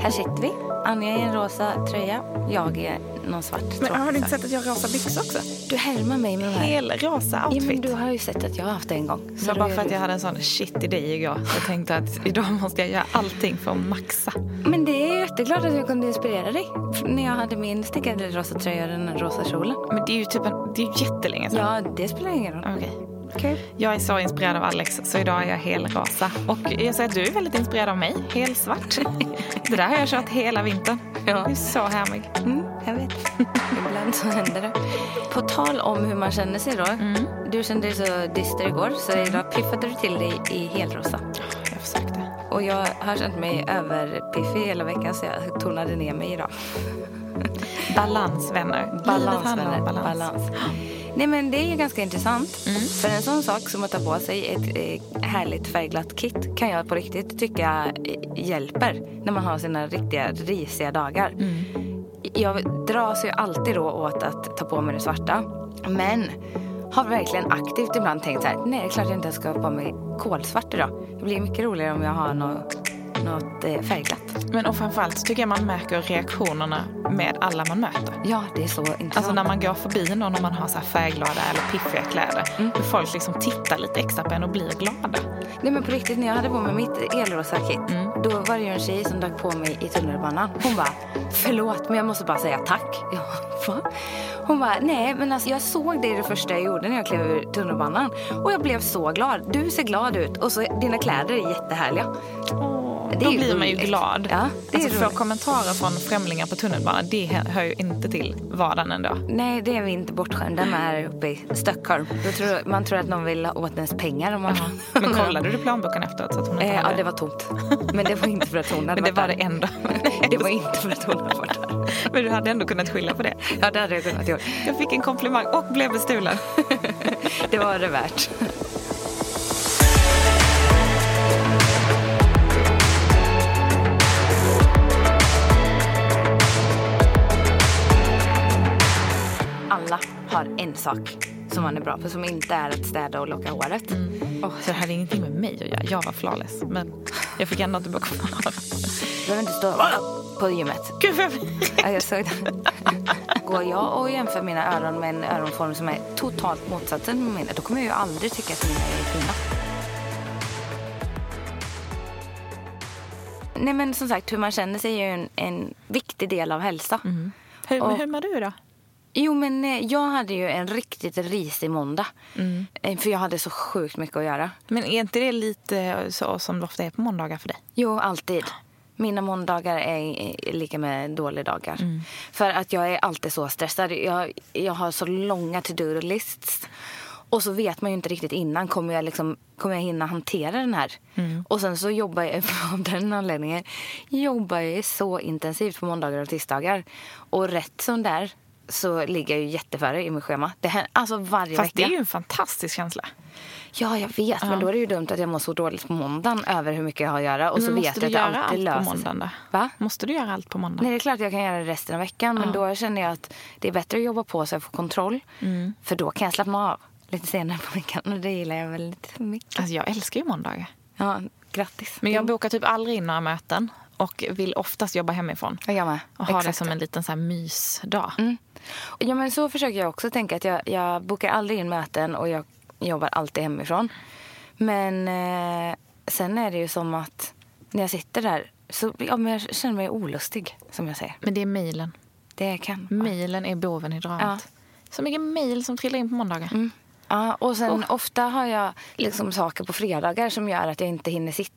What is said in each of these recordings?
Här sitter vi. Anja i en rosa tröja. Jag är någon svart Men har du inte sett att jag har rosa byxor också? Du härmar mig med de här. Helrosa Ja, men outfit. du har ju sett att jag har haft det en gång. Så bara är för att jag hade en sån shit idé igår. Så jag tänkte att idag måste jag göra allting för att maxa. Men det är jätteglad att jag kunde inspirera dig. När jag hade min stickade rosa tröja och den rosa kjolen. Men det är ju typ en, det är ju jättelänge sedan. Ja, det spelar ingen roll. Okej. Kul. Jag är så inspirerad av Alex så idag är jag helrosa. Och jag säger att du är väldigt inspirerad av mig. Helsvart. Det där har jag kört hela vintern. Ja. Du är så härmig. Mm, jag vet. Ibland så händer det. På tal om hur man känner sig då. Du kände dig så dyster igår så idag piffade du till dig i helrosa. Jag försökte. Och jag har känt mig överpiffig hela veckan så jag tonade ner mig idag. Balans vänner. Balans, vänner. balans. Balans. Nej men det är ju ganska intressant. För en sån sak som att ta på sig ett eh, härligt färgglatt kit kan jag på riktigt tycka eh, hjälper när man har sina riktiga risiga dagar. Jag dras ju alltid då åt att ta på mig det svarta. Men har verkligen aktivt ibland tänkt så här, nej det är klart jag inte ska ha på mig kolsvart idag. Det blir mycket roligare om jag har något, något eh, färgglatt. Men och framförallt så tycker jag man märker reaktionerna med alla man möter. Ja, det är så intressant. Alltså när man går förbi någon och man har så här färgglada eller piffiga kläder. Hur folk liksom tittar lite extra på en och blir glada. Nej men på riktigt, när jag hade på mig mitt elrosa kit, då var det ju en tjej som dök på mig i tunnelbanan. Hon bara, förlåt men jag måste bara säga tack. Ja, va? Hon bara, nej men alltså jag såg det det första jag gjorde när jag klev ur tunnelbanan. Och jag blev så glad. Du ser glad ut och så dina kläder är jättehärliga. Det Då blir man ju glad. Ja, det alltså, få kommentarer från främlingar på tunnelbanan, det hör ju inte till vardagen ändå. Nej, det är vi inte bortskämda med här uppe i Stockholm. Tror, man tror att någon vill åt ens pengar. Om man har. Men kollade du plånboken efteråt? Så att hon inte Eh, ja, det var tomt. Men det var inte för att hon hade Men det var där. det ändå. Det var inte för att hon hade varit där. Men du hade ändå kunnat skylla på det. Ja, det hade jag kunnat göra. Jag fick en komplimang och blev bestulen. Det var det värt. Har en sak som man är bra på som inte är att städa och locka håret. Oh, så det hade ingenting med mig att göra. Jag var flawless. Men jag fick ändå inte bli kvar. Du behöver inte stå på gymmet. Gud, vad jag... Ja, jag såg det. Går jag och jämför mina öron med en öronform som är totalt motsatsen med mina, då kommer jag ju aldrig tycka att mina är fina. Nej men som sagt, hur man känner sig är ju en, en viktig del av hälsa. hur, Och- hur mår du då? Jo men eh, jag hade ju en riktigt risig måndag. Eh, För jag hade så sjukt mycket att göra. Men är inte det lite så som det ofta är på måndagar för dig? Jo, alltid. Mina måndagar är lika med dåliga dagar. För att jag är alltid så stressad. Jag, jag har så långa to-do-lists. Och så vet man ju inte riktigt innan, kommer jag, liksom, kommer jag hinna hantera den här? Och sen så jobbar jag, av den anledningen, jobbar jag så intensivt på måndagar och tisdagar. Och rätt som där så ligger jag ju jätteföre i mitt schema. Det här, alltså varje Fast det vecka. är ju en fantastisk känsla. Ja, jag vet. Men då är det ju dumt att jag mår så dåligt på måndagen över hur mycket jag har att göra. Och så Men vet måste jag du att det göra alltid allt på löser måndagen då? Va? Måste du göra allt på måndag? Nej, det är klart jag kan göra det resten av veckan. Men då känner jag att det är bättre att jobba på så jag får kontroll. Mm. För då kan jag slappna av lite senare på veckan. Och det gillar jag väldigt mycket. Alltså, jag älskar ju måndagar. Ja, grattis. Men jag bokar typ aldrig in några möten och vill oftast jobba hemifrån. Ja, jag med. Och ha det Exakt. som en liten så här mysdag. Ja, men så försöker jag också tänka. att Jag, jag bokar aldrig in möten och jag jobbar alltid hemifrån. Men eh, sen är det ju som att när jag sitter där så ja, men jag känner mig olustig, som jag säger. Men det är mejlen. Det kan. Mejlen är boven i dramat. Ja. Så mycket mejl som trillar in på måndagar. Ja, och sen ofta har jag liksom saker på fredagar som gör att jag inte hinner sitta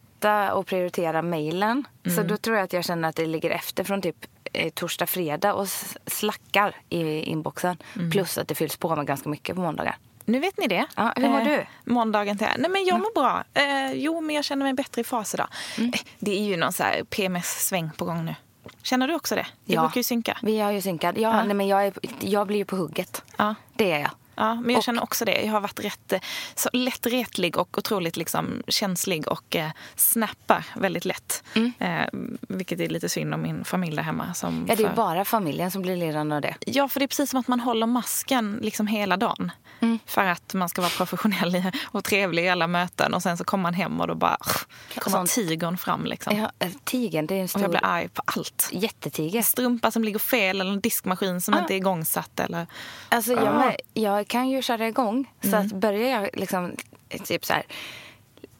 och prioritera mejlen. Så då tror jag att jag känner att det ligger efter från typ eh, torsdag, fredag och slackar i inboxen. Plus att det fylls på med ganska mycket på måndagar. Nu vet ni det. Ja, hur mår Eh, du? Måndagen till Nej men jag mår bra. Eh, jo, men jag känner mig bättre i fas idag. Mm. Eh, det är ju någon så PMS-sväng på gång nu. Känner du också det? Vi Ja. brukar ju synka. Vi har ju synkat. Ja, Ja. Nej, men jag, är, jag blir ju på hugget. Ja. Det är jag. Ja, men jag Och- känner också det. Jag har varit rätt eh, så lätt retlig och otroligt liksom känslig och eh, snappar väldigt lätt. Eh, vilket är lite synd om min familj där hemma. Som Mm. Ja, det är för- bara familjen som blir lidande av det. Ja, för det är precis som att man håller masken liksom hela dagen. Mm. För att man ska vara professionell och trevlig i alla möten. Och sen så kommer man hem och då bara kommer Sånt. tigern fram. Liksom. Ja, eh, tigern, det är en Och stor jag blir arg på allt. jättetiger. Strumpa som ligger fel eller en diskmaskin som Ah. inte är igångsatt. Eller... Alltså, jag, Ah. jag kan ju köra igång. Så Mm. att börjar jag liksom, typ så här.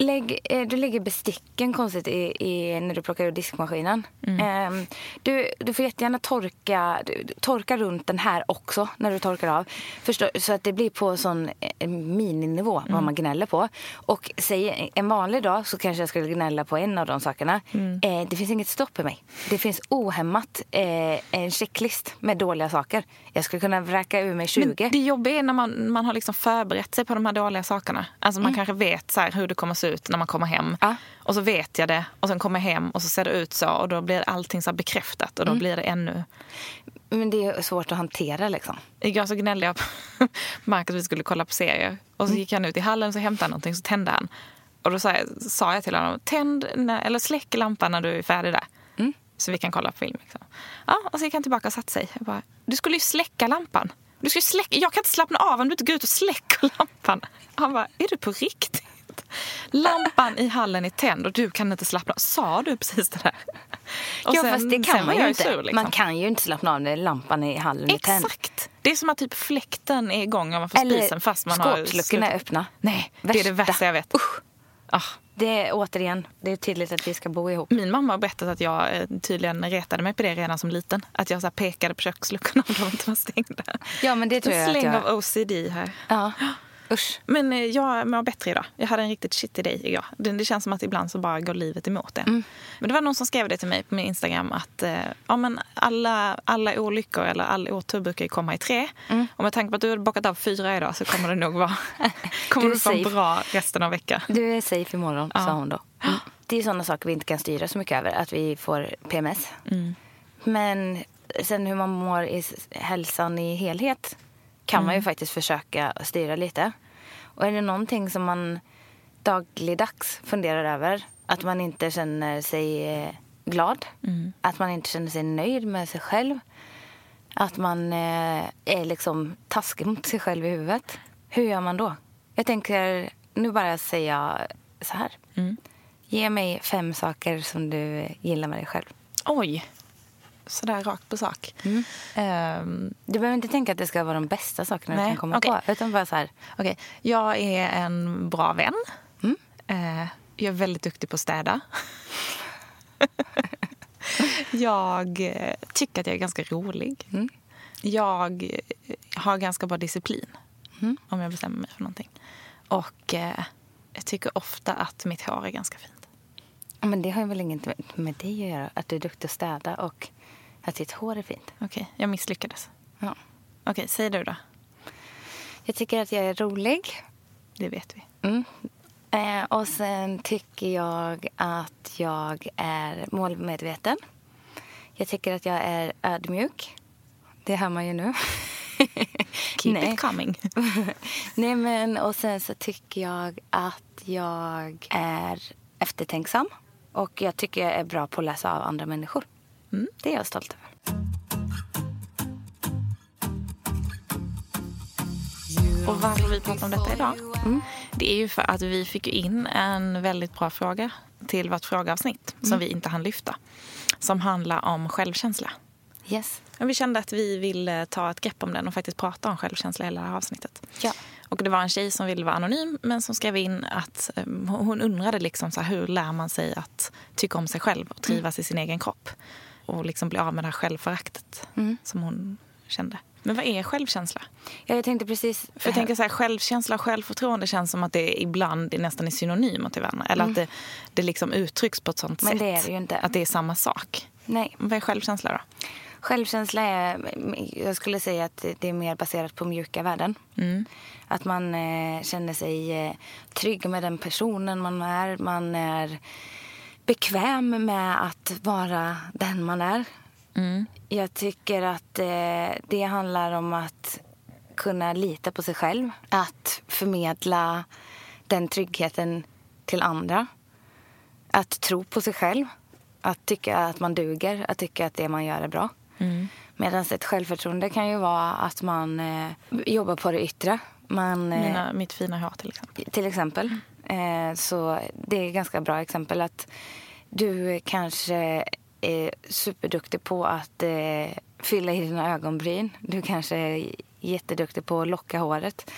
Lägg, eh, du lägger besticken konstigt i, i, när du plockar ur diskmaskinen. Mm. Ehm, du, du får jättegärna torka, du, torka runt den här också när du torkar av. Förstå, så att det blir på sån eh, mininivå Mm. vad man gnäller på. Och säg en vanlig dag så kanske jag skulle gnälla på en av de sakerna. Mm. Eh, det finns inget stopp i mig. Det finns ohämmat eh, en checklist med dåliga saker. Jag skulle kunna vräka ur mig 20. Men det jobbiga är när man, man har liksom förberett sig på de här dåliga sakerna. Alltså man kanske vet så hur det kommer se ut när man kommer hem. Mm. Ja. Och så vet jag det. Och sen kommer jag hem och så ser det ut så. Och då blir allting så bekräftat. Mm. Och då blir det ännu... Men det är svårt att hantera liksom. Igår så gnällde jag på Marcus att vi skulle kolla på serier. Och Mm. så gick han ut i hallen och så hämtade han någonting. Så tände han. Och då sa jag, sa jag till honom, tänd när, eller släck lampan när du är färdig där. Mm. Så vi kan kolla på film. Liksom. Ja, och så gick han tillbaka och satte sig. Jag bara, du skulle ju släcka lampan. Du skulle släcka, jag kan inte slappna av om du inte går ut och släcker lampan. Han bara, är du på riktigt? Lampan i hallen är tänd och du kan inte slappna av. Sa du precis det där? Och ja, sen- fast det kan man ju inte. sur, liksom. Man kan ju inte slappna av när lampan i hallen är tänd. Exakt. Det är som att typ fläkten är igång ovanför Eller spisen fast man har skåpsluckorna är öppna. Nej, det är det Värsta. värsta jag vet. Usch. Ah, Det är återigen, det är tydligt att vi ska bo ihop. min mamma har berättat att jag eh, tydligen retade mig på det redan som liten. Att jag så pekade på köksluckorna om de inte var stängda. Ja, men det tror En jag släng jag... av OCD här. Ja, usch. Men eh, jag mår bättre idag. Jag hade en riktigt shitty day igår. Det, det känns som att ibland så bara går livet emot en. Mm. Men det var någon som skrev det till mig på min Instagram att eh, ja, men alla, alla olyckor eller all otur brukar ju komma i tre. Mm. Och med tanke på att du har bockat av fyra idag så kommer det nog vara kommer Du du få safe. bra resten av veckan. Du är safe imorgon, Ja. sa hon då. Mm. Det är sådana saker vi inte kan styra så mycket över, att vi får PMS. Mm. Men sen hur man mår i hälsan i helhet kan man ju Mm. faktiskt försöka styra lite. Och är det någonting som man dagligdags funderar över, att man inte känner sig eh, glad, Mm. att man inte känner sig nöjd med sig själv, att man eh, är liksom taskig mot sig själv i huvudet. Hur gör man då? Jag tänker, nu bara säga så här. Mm. Ge mig fem saker som du gillar med dig själv. Oj! Sådär rakt på sak. Mm. Ehm, Du behöver inte tänka att det ska vara de bästa sakerna du Nej, kan komma okej. på. Utan bara så här, Okej, jag är en bra vän. Mm. Eh, jag är väldigt duktig på att städa. jag eh, tycker att jag är ganska rolig. Mm. Jag eh, har ganska bra disciplin Mm. om jag bestämmer mig för någonting. Och eh, jag tycker ofta att mitt hår är ganska fint. "Ja, men det har ju väl inget med dig att göra. Att du är duktig att städa och att ditt hår är fint. Okej, jag misslyckades. Ja. Okej, säg du då. Jag tycker att jag är rolig. Det vet vi. Mm. Eh, och sen tycker jag att jag är målmedveten. Jag tycker att jag är ödmjuk. Det hör man ju nu. Keep Nej. it coming. Nej, men och sen så tycker jag att jag är eftertänksam. Och jag tycker jag är bra på att läsa av andra människor. Mm. Det är jag stolt över. Och varför vi pratar om detta idag? Det är ju för att vi fick in en väldigt bra fråga till vårt frågeavsnitt som vi inte hann lyfta. Som handlar om självkänsla. Yes. Och vi kände att vi ville ta ett grepp om den och faktiskt prata om självkänsla hela det här avsnittet. Ja. Och det var en tjej som ville vara anonym men som skrev in att eh, hon undrade liksom så här, hur lär man sig att tycka om sig själv och trivas i sin egen kropp. Och liksom bli av med det här självföraktet som hon kände. Men vad är självkänsla? Ja, jag tänkte precis... För jag tänker så här, självkänsla och självförtroende känns som att det ibland nästan är synonymer till varandra. Eller att det, det liksom uttrycks på ett sånt Men sätt. det är det ju inte. Att det är samma sak. Nej. Vad är självkänsla då? Självkänsla är, jag skulle säga att det är mer baserat på mjuka värden. Att man eh, känner sig eh, trygg med den personen man är. Man är bekväm med att vara den man är. Jag tycker att eh, det handlar om att kunna lita på sig själv. Att förmedla den tryggheten till andra. Att tro på sig själv. Att tycka att man duger. Att tycka att det man gör är bra. Medan ett självförtroende kan ju vara att man eh, jobbar på det yttre. Man, eh, Mina, mitt fina hår till exempel. till exempel. Eh, så det är ett ganska bra exempel att du kanske är superduktig på att eh, fylla i dina ögonbryn. Du kanske är jätteduktig på att locka håret.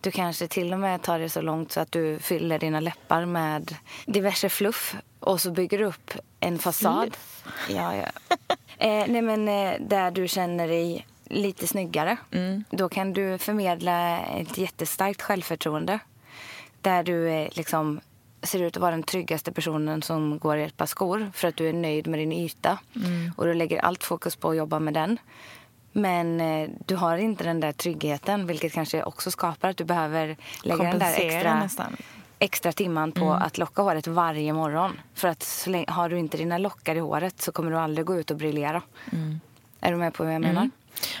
Du kanske till och med tar det så långt så att du fyller dina läppar med diverse fluff och så bygger du upp en fasad. Ja, ja. Eh, nej, men, eh, där du känner dig lite snyggare. Då kan du förmedla ett jättestarkt självförtroende. Där du liksom ser ut att vara den tryggaste personen som går i ett par skor för att du är nöjd med din yta. Och du lägger allt fokus på att jobba med den. Men eh, du har inte den där tryggheten vilket kanske också skapar att du behöver lägga den där extra, nästan. extra timman på Mm. att locka håret varje morgon. För att länge, har du inte dina lockar i håret så kommer du aldrig gå ut och briljera. Mm. Är du med på vad jag menar?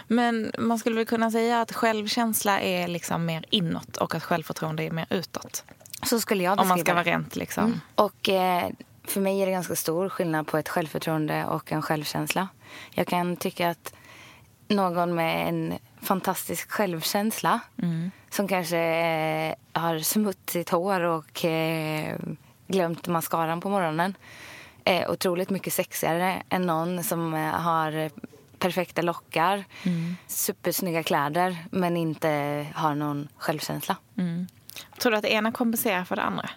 Men man skulle väl kunna säga att självkänsla är liksom mer inåt och att självförtroende är mer utåt. Så skulle jag Om man ska beskriva vara rent liksom. Och eh, för mig är det ganska stor skillnad på ett självförtroende och en självkänsla. Jag kan tycka att någon med en fantastisk självkänsla som kanske eh, har smutsigt hår och eh, glömt mascaran på morgonen är otroligt mycket sexigare än någon som eh, har perfekta lockar, supersnygga kläder men inte har någon självkänsla. Tror du att det ena kompenserar för det andra?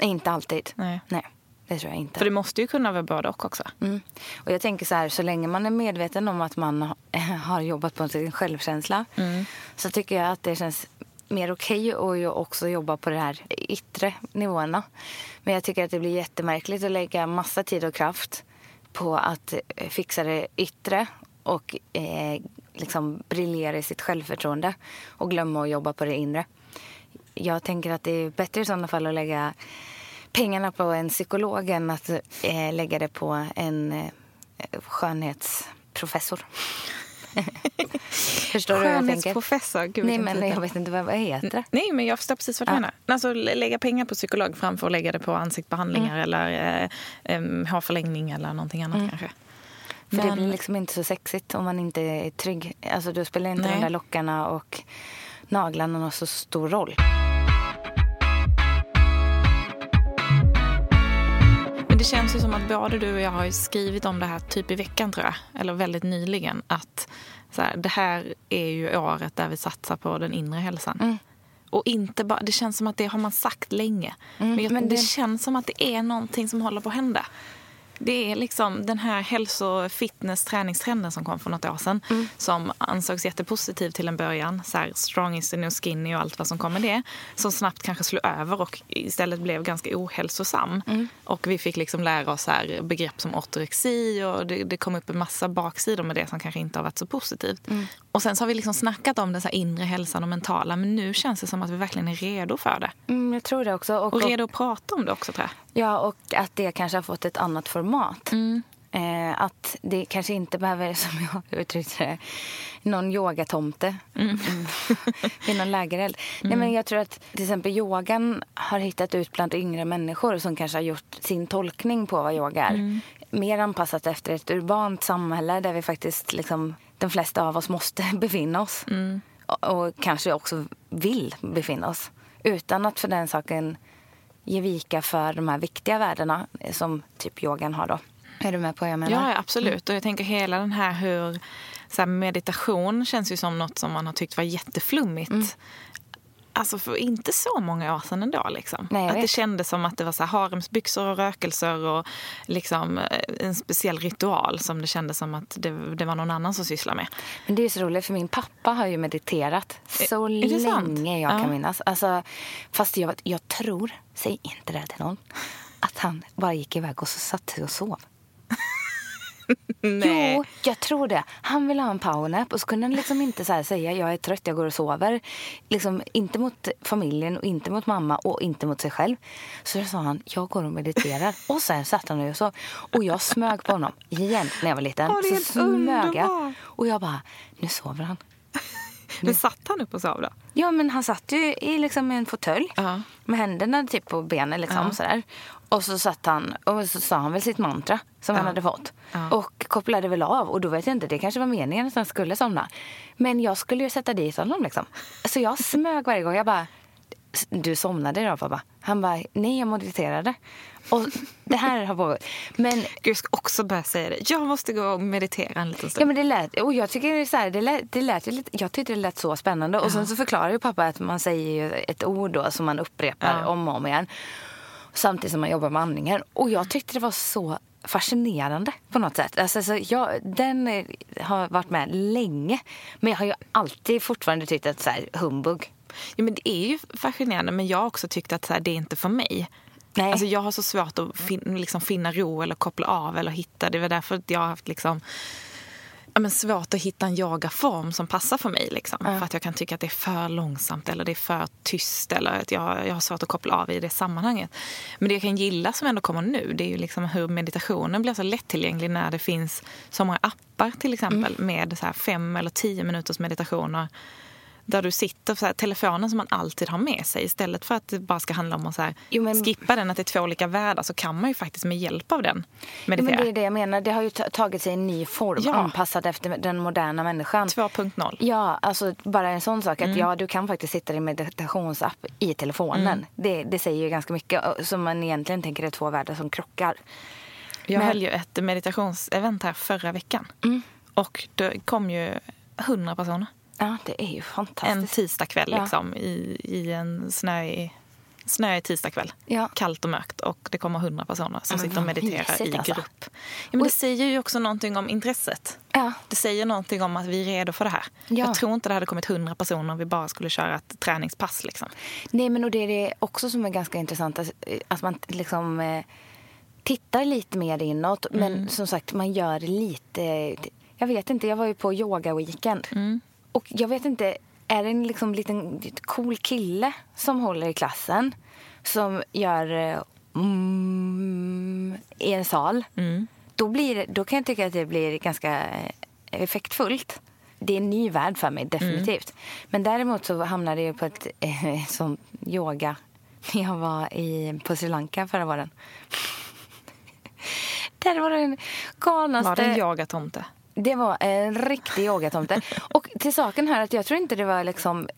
Inte alltid. Nej. Nej, det tror jag inte. För det måste ju kunna vara både och också. Mm. Och jag tänker så här, så länge man är medveten om att man ha- har jobbat på sin självkänsla så tycker jag att det känns mer okej att ju också jobba på de här yttre nivåerna. Men jag tycker att det blir jättemärkligt att lägga massa tid och kraft på att eh, fixa det yttre och eh, liksom briljera i sitt självförtroende och glömma att jobba på det inre. Jag tänker att det är bättre i sådana fall att lägga pengarna på en psykolog än att eh, lägga det på en eh, skönhetsprofessor. Förstår du vad jag tänker? Skönhetsprofessor. Gud, Nej, men jag vet inte vad, vad heter. Nej, men jag förstår precis vad du Ja. menar. Alltså lä- lägga pengar på psykolog framför att lägga det på ansiktsbehandlingar Mm. eller eh, hårförlängning eller någonting annat kanske. För det Men- blir liksom inte så sexigt om man inte är trygg. Alltså, då spelar inte Nej. de där lockarna och naglarna någon så stor roll. Men det känns ju som att både du och jag har skrivit om det här typ i veckan tror jag. Eller väldigt nyligen. Att så här, det här är ju året där vi satsar på den inre hälsan. Mm. Och inte bara, det känns som att det har man sagt länge. men, jag, men det... det- känns som att det är någonting som håller på att hända. Det är liksom den här hälso fitness träningstrenden som kom för något år sedan. Mm. Som ansågs jättepositiv till en början. Så här, strong is the new skinny och allt vad som kom med det. Som snabbt kanske slog över och istället blev ganska ohälsosam. Mm. Och vi fick liksom lära oss här, begrepp som ortorexi och det, det kom upp en massa baksidor med det som kanske inte har varit så positivt. Mm. Och sen så har vi liksom snackat om den så inre hälsan och mentala men nu känns det som att vi verkligen är redo för det. Mm, jag tror det också. Och, Och redo att prata om det också tror jag. Ja, och att det kanske har fått ett annat format. Mm. Eh, att det kanske inte behöver, som jag uttryckte det, någon yogatomte Mm. vid någon lägereld. Nej, men jag tror att till exempel yogan har hittat ut bland yngre människor som kanske har gjort sin tolkning på vad yoga är. Mm. Mer anpassat efter ett urbant samhälle där vi faktiskt, liksom, de flesta av oss måste befinna oss. Mm. Och, och kanske också vill befinna oss. Utan att för den saken ge vika för de här viktiga värdena som typ yogan har då. Är du med på vad jag menar? Ja, ja, absolut. Och jag tänker hela den här hur så här, meditation känns ju som något som man har tyckt var jätteflummigt. Mm. Alltså för inte så många år sedan ändå. Liksom. Nej, att det kändes som att det var så här haremsbyxor och rökelser och liksom eh, en speciell ritual som det kändes som att det, det var någon annan som sysslade med. Men det är så roligt för min pappa har ju mediterat så är det sant? länge jag Ja. kan minnas. Alltså, fast jag, jag tror, säg inte det till någon, att han bara gick iväg och så satt sig och sov. Nej. Jo, jag tror det. Han ville ha en powernap och så kunde han liksom inte så säga jag är trött, jag går och sover. Liksom inte mot familjen och inte mot mamma och inte mot sig själv. Så då sa han, jag går och mediterar. Och sen satt han och sov. Och jag smög på honom igen när jag var liten. Är så smög jag. Och jag bara, nu sover han. Men satt han upp och sov då? Ja, men han satt ju i liksom en fåtölj Ja. med händerna typ på benen. Liksom, Ja. sådär. Och så satt han och så sa han väl sitt mantra som han hade fått. Ja. Och kopplade väl av. Och då vet jag inte, det kanske var meningen att han skulle somna. Men jag skulle ju sätta dit honom liksom. Så jag smög varje gång. Jag bara, du somnade idag pappa? Han bara, nej jag mediterade. Och det här har pågått. Men Gud, jag ska också börja säga det. Jag måste gå och meditera en liten stund. Ja men det lät, och jag tycker det är så här, det lät, det lät lite, jag tyckte det lät så spännande. Och sen så förklarar ju pappa att man säger ett ord då som man upprepar Ja. om och om igen. Samtidigt som man jobbar med andningen. Och jag tyckte det var så fascinerande på något sätt. Alltså, så jag, den eh, har varit med länge. Men jag har ju alltid fortfarande tyckt att så här, humbug. Ja, men det är ju fascinerande, men jag har också tyckt att så här, det är inte för mig. Nej. Alltså, jag har så svårt att fin- liksom, finna ro eller koppla av eller hitta. Det väl därför att jag har haft liksom, ja, men svårt att hitta en yogaform som passar för mig. Liksom. För att jag kan tycka att det är för långsamt eller det är för tyst. Eller att jag, jag har svårt att koppla av i det sammanhanget. Men det jag kan gilla som ändå kommer nu det är ju liksom hur meditationen blir så lättillgänglig när det finns så många appar till exempel Mm. med så fem eller tio minuters meditationer där du sitter, så här, telefonen som man alltid har med sig istället för att det bara ska handla om att så här, Jo, men- skippa den, att det är två olika världar så kan man ju faktiskt med hjälp av den meditera. men det är det jag menar. Det har ju ta- tagit sig en ny form Ja. anpassad efter den moderna människan. 2.0. Ja, alltså bara en sån sak att Mm. ja, du kan faktiskt sitta i meditationsapp i telefonen. Mm. Det, det säger ju ganska mycket som man egentligen tänker är två världar som krockar. Jag Men- höll ju ett meditationsevent här förra veckan. Mm. Och det kom ju 100 personer. Ja, det är ju En fantastiskt. tisdagkväll Ja. liksom, i, i en snöig, snöig tisdagkväll. Ja. Kallt och mörkt. Och det kommer 100 personer som sitter och mediterar i alltså. grupp. Ja, men det säger ju också någonting om intresset. Ja. Det säger någonting om att vi är redo för det här. Ja. Jag tror inte det hade kommit 100 personer om vi bara skulle köra ett träningspass. Liksom. Nej, men och det är det också som är ganska intressant. Att, att man liksom eh, tittar lite mer inåt. Mm. Men som sagt, man gör lite... Jag vet inte, jag var ju på yoga-weekend. Mm. Och jag vet inte, är det en liksom liten cool kille som håller i klassen? Som gör eh, mm, i en sal. Mm. Då, blir, då kan jag tycka att det blir ganska eh, effektfullt. Det är en ny värld för mig, definitivt. Men däremot så hamnade jag på ett eh, sånt yoga när jag var i, på Sri Lanka förra våren. Där var det en galnaste... Var det en yogatomte? Det var en riktig yogatomte. Och till saken här att jag tror inte det var liksom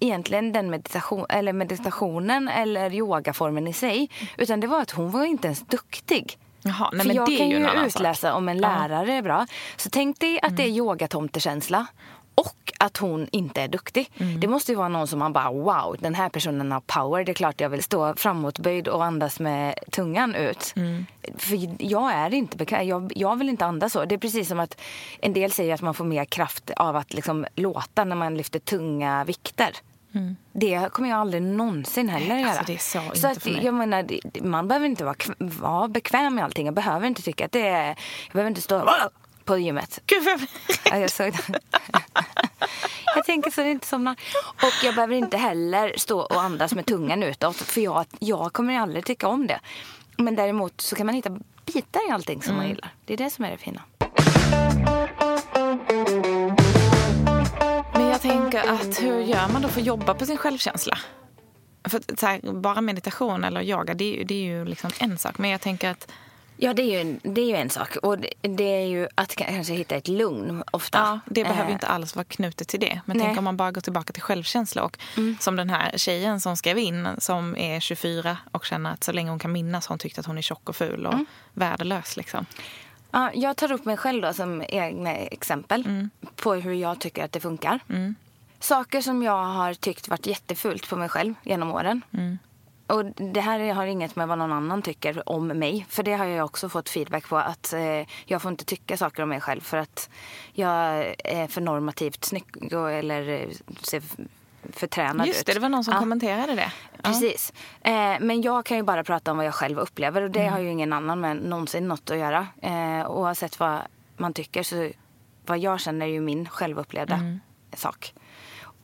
egentligen den meditation, eller meditationen eller yogaformen i sig. Utan det var att hon var inte ens duktig. Jaha, nej, För men jag det är kan ju annan sak. utläsa om en lärare är bra. Så tänk dig att det är yogatomtekänsla. Och att hon inte är duktig. Det måste ju vara någon som man bara wow, den här personen har power. Det är klart jag vill stå framåtböjd och andas med tungan ut. För jag är inte bekväm. Jag, jag vill inte andas så. Det är precis som att en del säger att man får mer kraft av att liksom låta när man lyfter tunga vikter. Det kommer jag aldrig någonsin heller göra. alltså det är så så att, jag menar, man behöver inte vara, vara bekväm med allting. Jag behöver inte tycka att det är... Jag behöver inte stå på gymmet. Gud, vad... Ja, jag, såg det. jag tänker så det inte somnar. Och jag behöver inte heller stå och andas med tungan utåt. För jag, jag kommer aldrig tycka om det. Men däremot så kan man hitta bitar i allting som man gillar. Det är det som är det fina. Men jag tänker att hur gör man då för att jobba på sin självkänsla? För här, bara meditation eller yoga, det är, ju- det är ju liksom en sak. Men jag tänker att Ja, det är ju en, det är ju en sak. Och det, det är ju att kanske hitta ett lugn ofta. ja, det behöver Eh, ju inte alls vara knutet till det. Men Nej. tänk om man bara går tillbaka till självkänsla. Och Som den här tjejen som skrev in, som är 24 och känner att så länge hon kan minnas har hon tyckt att hon är tjock och ful och värdelös. Liksom. Ja, jag tar upp mig själv då som egna exempel på hur jag tycker att det funkar. Saker som jag har tyckt varit jättefult på mig själv genom åren. Och det här har inget med vad någon annan tycker om mig. För det har jag också fått feedback på. Att eh, jag får inte tycka saker om mig själv för att jag är för normativt snygg och, eller eh, ser för tränad Just ut. det, det var någon som Ja. kommenterade det. Precis. Eh, men jag kan ju bara prata om vad jag själv upplever och det har ju ingen annan med någonsin något att göra. Eh, oavsett vad man tycker så vad jag känner är ju min självupplevda sak.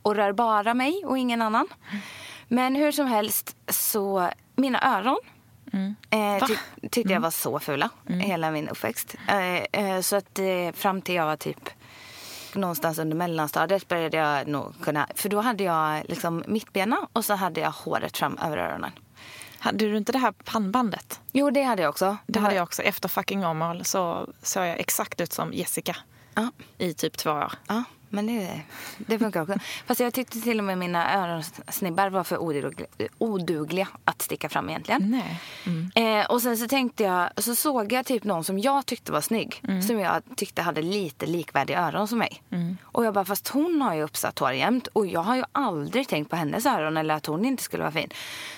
Och rör bara mig och ingen annan. Men hur som helst så, mina öron eh, ty tyckte jag var så fula hela min uppväxt. Eh, eh, så att eh, fram till jag var typ någonstans under mellanstadiet började jag nog kunna... För då hade jag liksom mittbena och så hade jag håret fram över öronen. Hade du inte det här pannbandet? Jo, det hade jag också. Det hade jag också. Efter fucking Åmål så såg jag exakt ut som Jessica Ja, i typ två år. ja men det, det funkar också. Fast jag tyckte till och med mina öronsnibbar var för odugliga, odugliga att sticka fram egentligen. Nej. Eh, och sen så tänkte jag, så såg jag typ någon som jag tyckte var snygg. Som jag tyckte hade lite likvärdiga öron som mig. Och jag bara, fast hon har ju uppsatt hår jämt. Och jag har ju aldrig tänkt på hennes öron eller att hon inte skulle vara fin.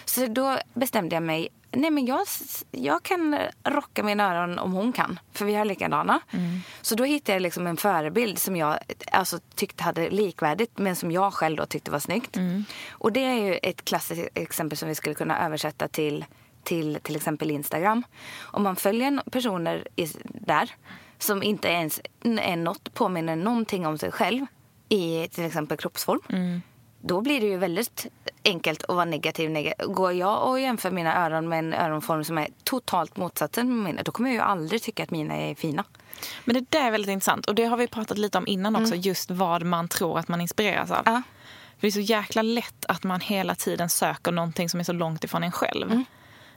Så då bestämde jag mig, nej men jag, jag kan rocka mina öron om hon kan. För vi har likadana. Så då hittade jag liksom en förebild som jag alltså, tyckte hade likvärdigt. Men som jag själv då tyckte var snyggt. Och det är ju ett klassiskt exempel som vi skulle kunna översätta till till till exempel Instagram. Om man följer personer där som inte ens är något, påminner någonting om sig själv i till exempel kroppsform. Då blir det ju väldigt enkelt att vara negativ. neg- Går jag och jämför mina öron med en öronform som är totalt motsatsen med mina, då kommer jag ju aldrig tycka att mina är fina. Men det där är väldigt intressant. Och det har vi pratat lite om innan också. Just vad man tror att man inspireras av. Ja. För det är så jäkla lätt att man hela tiden söker någonting som är så långt ifrån en själv.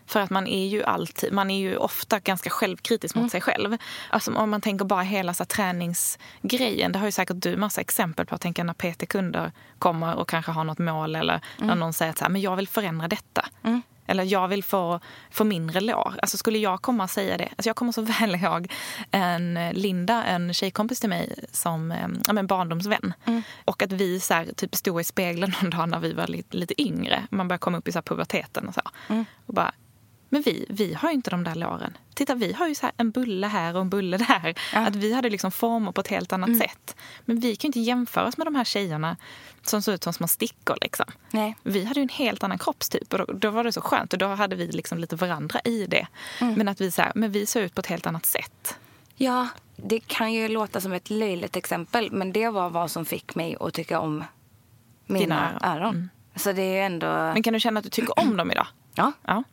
För att man är ju alltid, man är ju ofta ganska självkritisk mot sig själv. Alltså om man tänker bara hela så träningsgrejen. Det har ju säkert du massa exempel på. Tänker när PT-kunder kommer och kanske har något mål eller när någon säger att så här, men jag vill förändra detta. Eller jag vill få, få mindre lår. Alltså skulle jag komma och säga det. Alltså jag kommer så väl ihåg en Linda, en tjejkompis till mig som ja, men barndomsvän. Och att vi så här, typ stod i spegeln någon dag när vi var lite, lite yngre. Man började komma upp i så puberteten och så. Och bara, men vi, vi har ju inte de där låren. Titta, vi har ju så en bulle här och en bulle där. Att vi hade liksom former på ett helt annat sätt. Men vi kan ju inte jämföra oss med de här tjejerna som såg ut som små stickor. Liksom. Nej. Vi hade ju en helt annan kroppstyp och då, då var det så skönt. Och då hade vi liksom lite varandra i det. Men att vi, så här, men vi såg ut på ett helt annat sätt. Ja, det kan ju låta som ett löjligt exempel men det var vad som fick mig att tycka om mina Dina öron. öron. Så det är ändå... Men kan du känna att du tycker om dem idag? ja. Ja.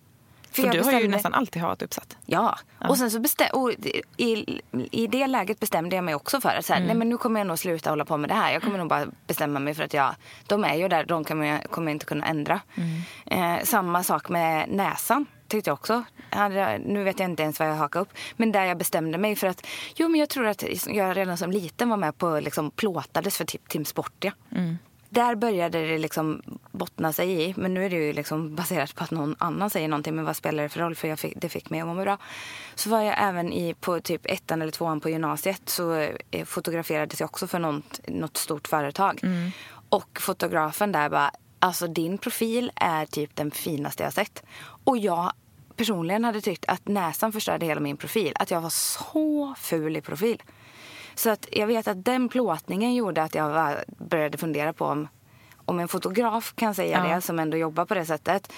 För, jag du har ju bestämde- nästan alltid håret uppsatt. Ja. Och sen så bestäm, och i, i det läget bestämde jag mig också för att så här, Mm. nej men nu kommer jag nog sluta hålla på med det här. Jag kommer nog bara bestämma mig för att jag, de är ju där, de kommer jag, kommer jag inte kunna ändra. Mm. Eh, samma sak med näsan tyckte jag också. Nu vet jag inte ens vad jag hakade upp. Men där jag bestämde mig för att, jo men jag tror att jag redan som liten var med på liksom plåtades för typ Team Sportia. Mm. Där började det liksom bottna sig i. Men nu är det ju liksom baserat på att någon annan säger någonting. Men vad spelar det för roll? För jag fick, det fick mig att må bra. Så var jag även i, på typ ettan eller tvåan på gymnasiet. Så eh, fotograferades jag också för något, något stort företag. Och fotografen där bara, alltså din profil är typ den finaste jag sett. Och jag personligen hade tyckt att näsan förstörde hela min profil. Att jag var så ful i profil. Så att jag vet att den plåtningen gjorde att jag var, började fundera på om, om en fotograf kan säga Ja. det som ändå jobbar på det sättet.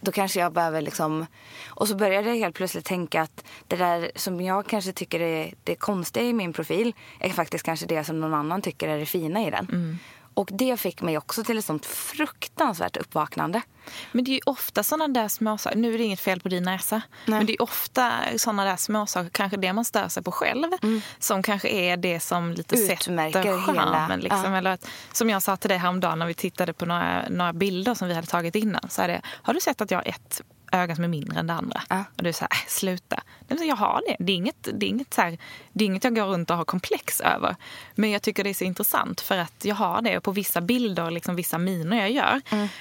Då kanske jag behöver liksom... Och så började jag helt plötsligt tänka att det där som jag kanske tycker är det konstiga i min profil är faktiskt kanske det som någon annan tycker är det fina i den. Mm. Och det fick mig också till ett sånt fruktansvärt uppvaknande. Men det är ju ofta såna där småsaker. Nu är det inget fel på din näsa. Nej. Men det är ofta såna där småsaker, kanske det man stör sig på själv. Som kanske är det som lite Utmärker sätter charmen. Liksom. ja. Eller att, som jag sa till dig häromdagen när vi tittade på några, några bilder som vi hade tagit innan. Så är det, har du sett att jag har ett öga som är mindre än det andra? Ja. Och du är så här, äh, sluta. Nej, men jag har det. Det är inget, det är inget, så här, det är inget jag går runt och har komplex över. Men jag tycker det är så intressant för att jag har det. Och på vissa bilder, liksom vissa miner jag gör,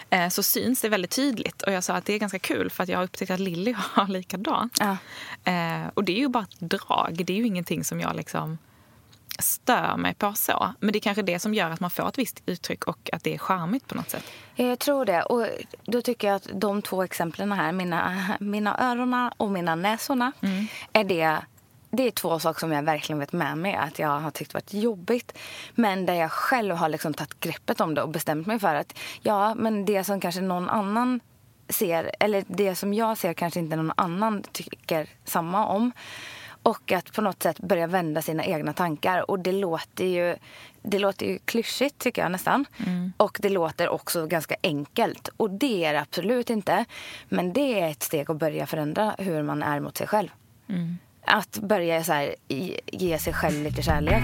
eh, så syns det väldigt tydligt. Och jag sa att det är ganska kul för att jag har upptäckt att Lilly har likadant. Ja. Eh, och det är ju bara ett drag. Det är ju ingenting som jag liksom stör mig på så. Men det är kanske det som gör att man får ett visst uttryck och att det är charmigt på något sätt. Jag tror det. Och då tycker jag att de två exemplen här, mina, mina öron och mina näsorna, är det, det är två saker som jag verkligen vet med mig att jag har tyckt varit jobbigt. Men där jag själv har liksom tagit greppet om det och bestämt mig för att ja, men det som kanske någon annan ser, eller det som jag ser kanske inte någon annan tycker samma om. Och att på något sätt börja vända sina egna tankar. Och det låter ju, det låter ju klyschigt tycker jag nästan. Och det låter också ganska enkelt. Och det är det absolut inte. Men det är ett steg att börja förändra hur man är mot sig själv. Att börja så här, ge sig själv lite kärlek.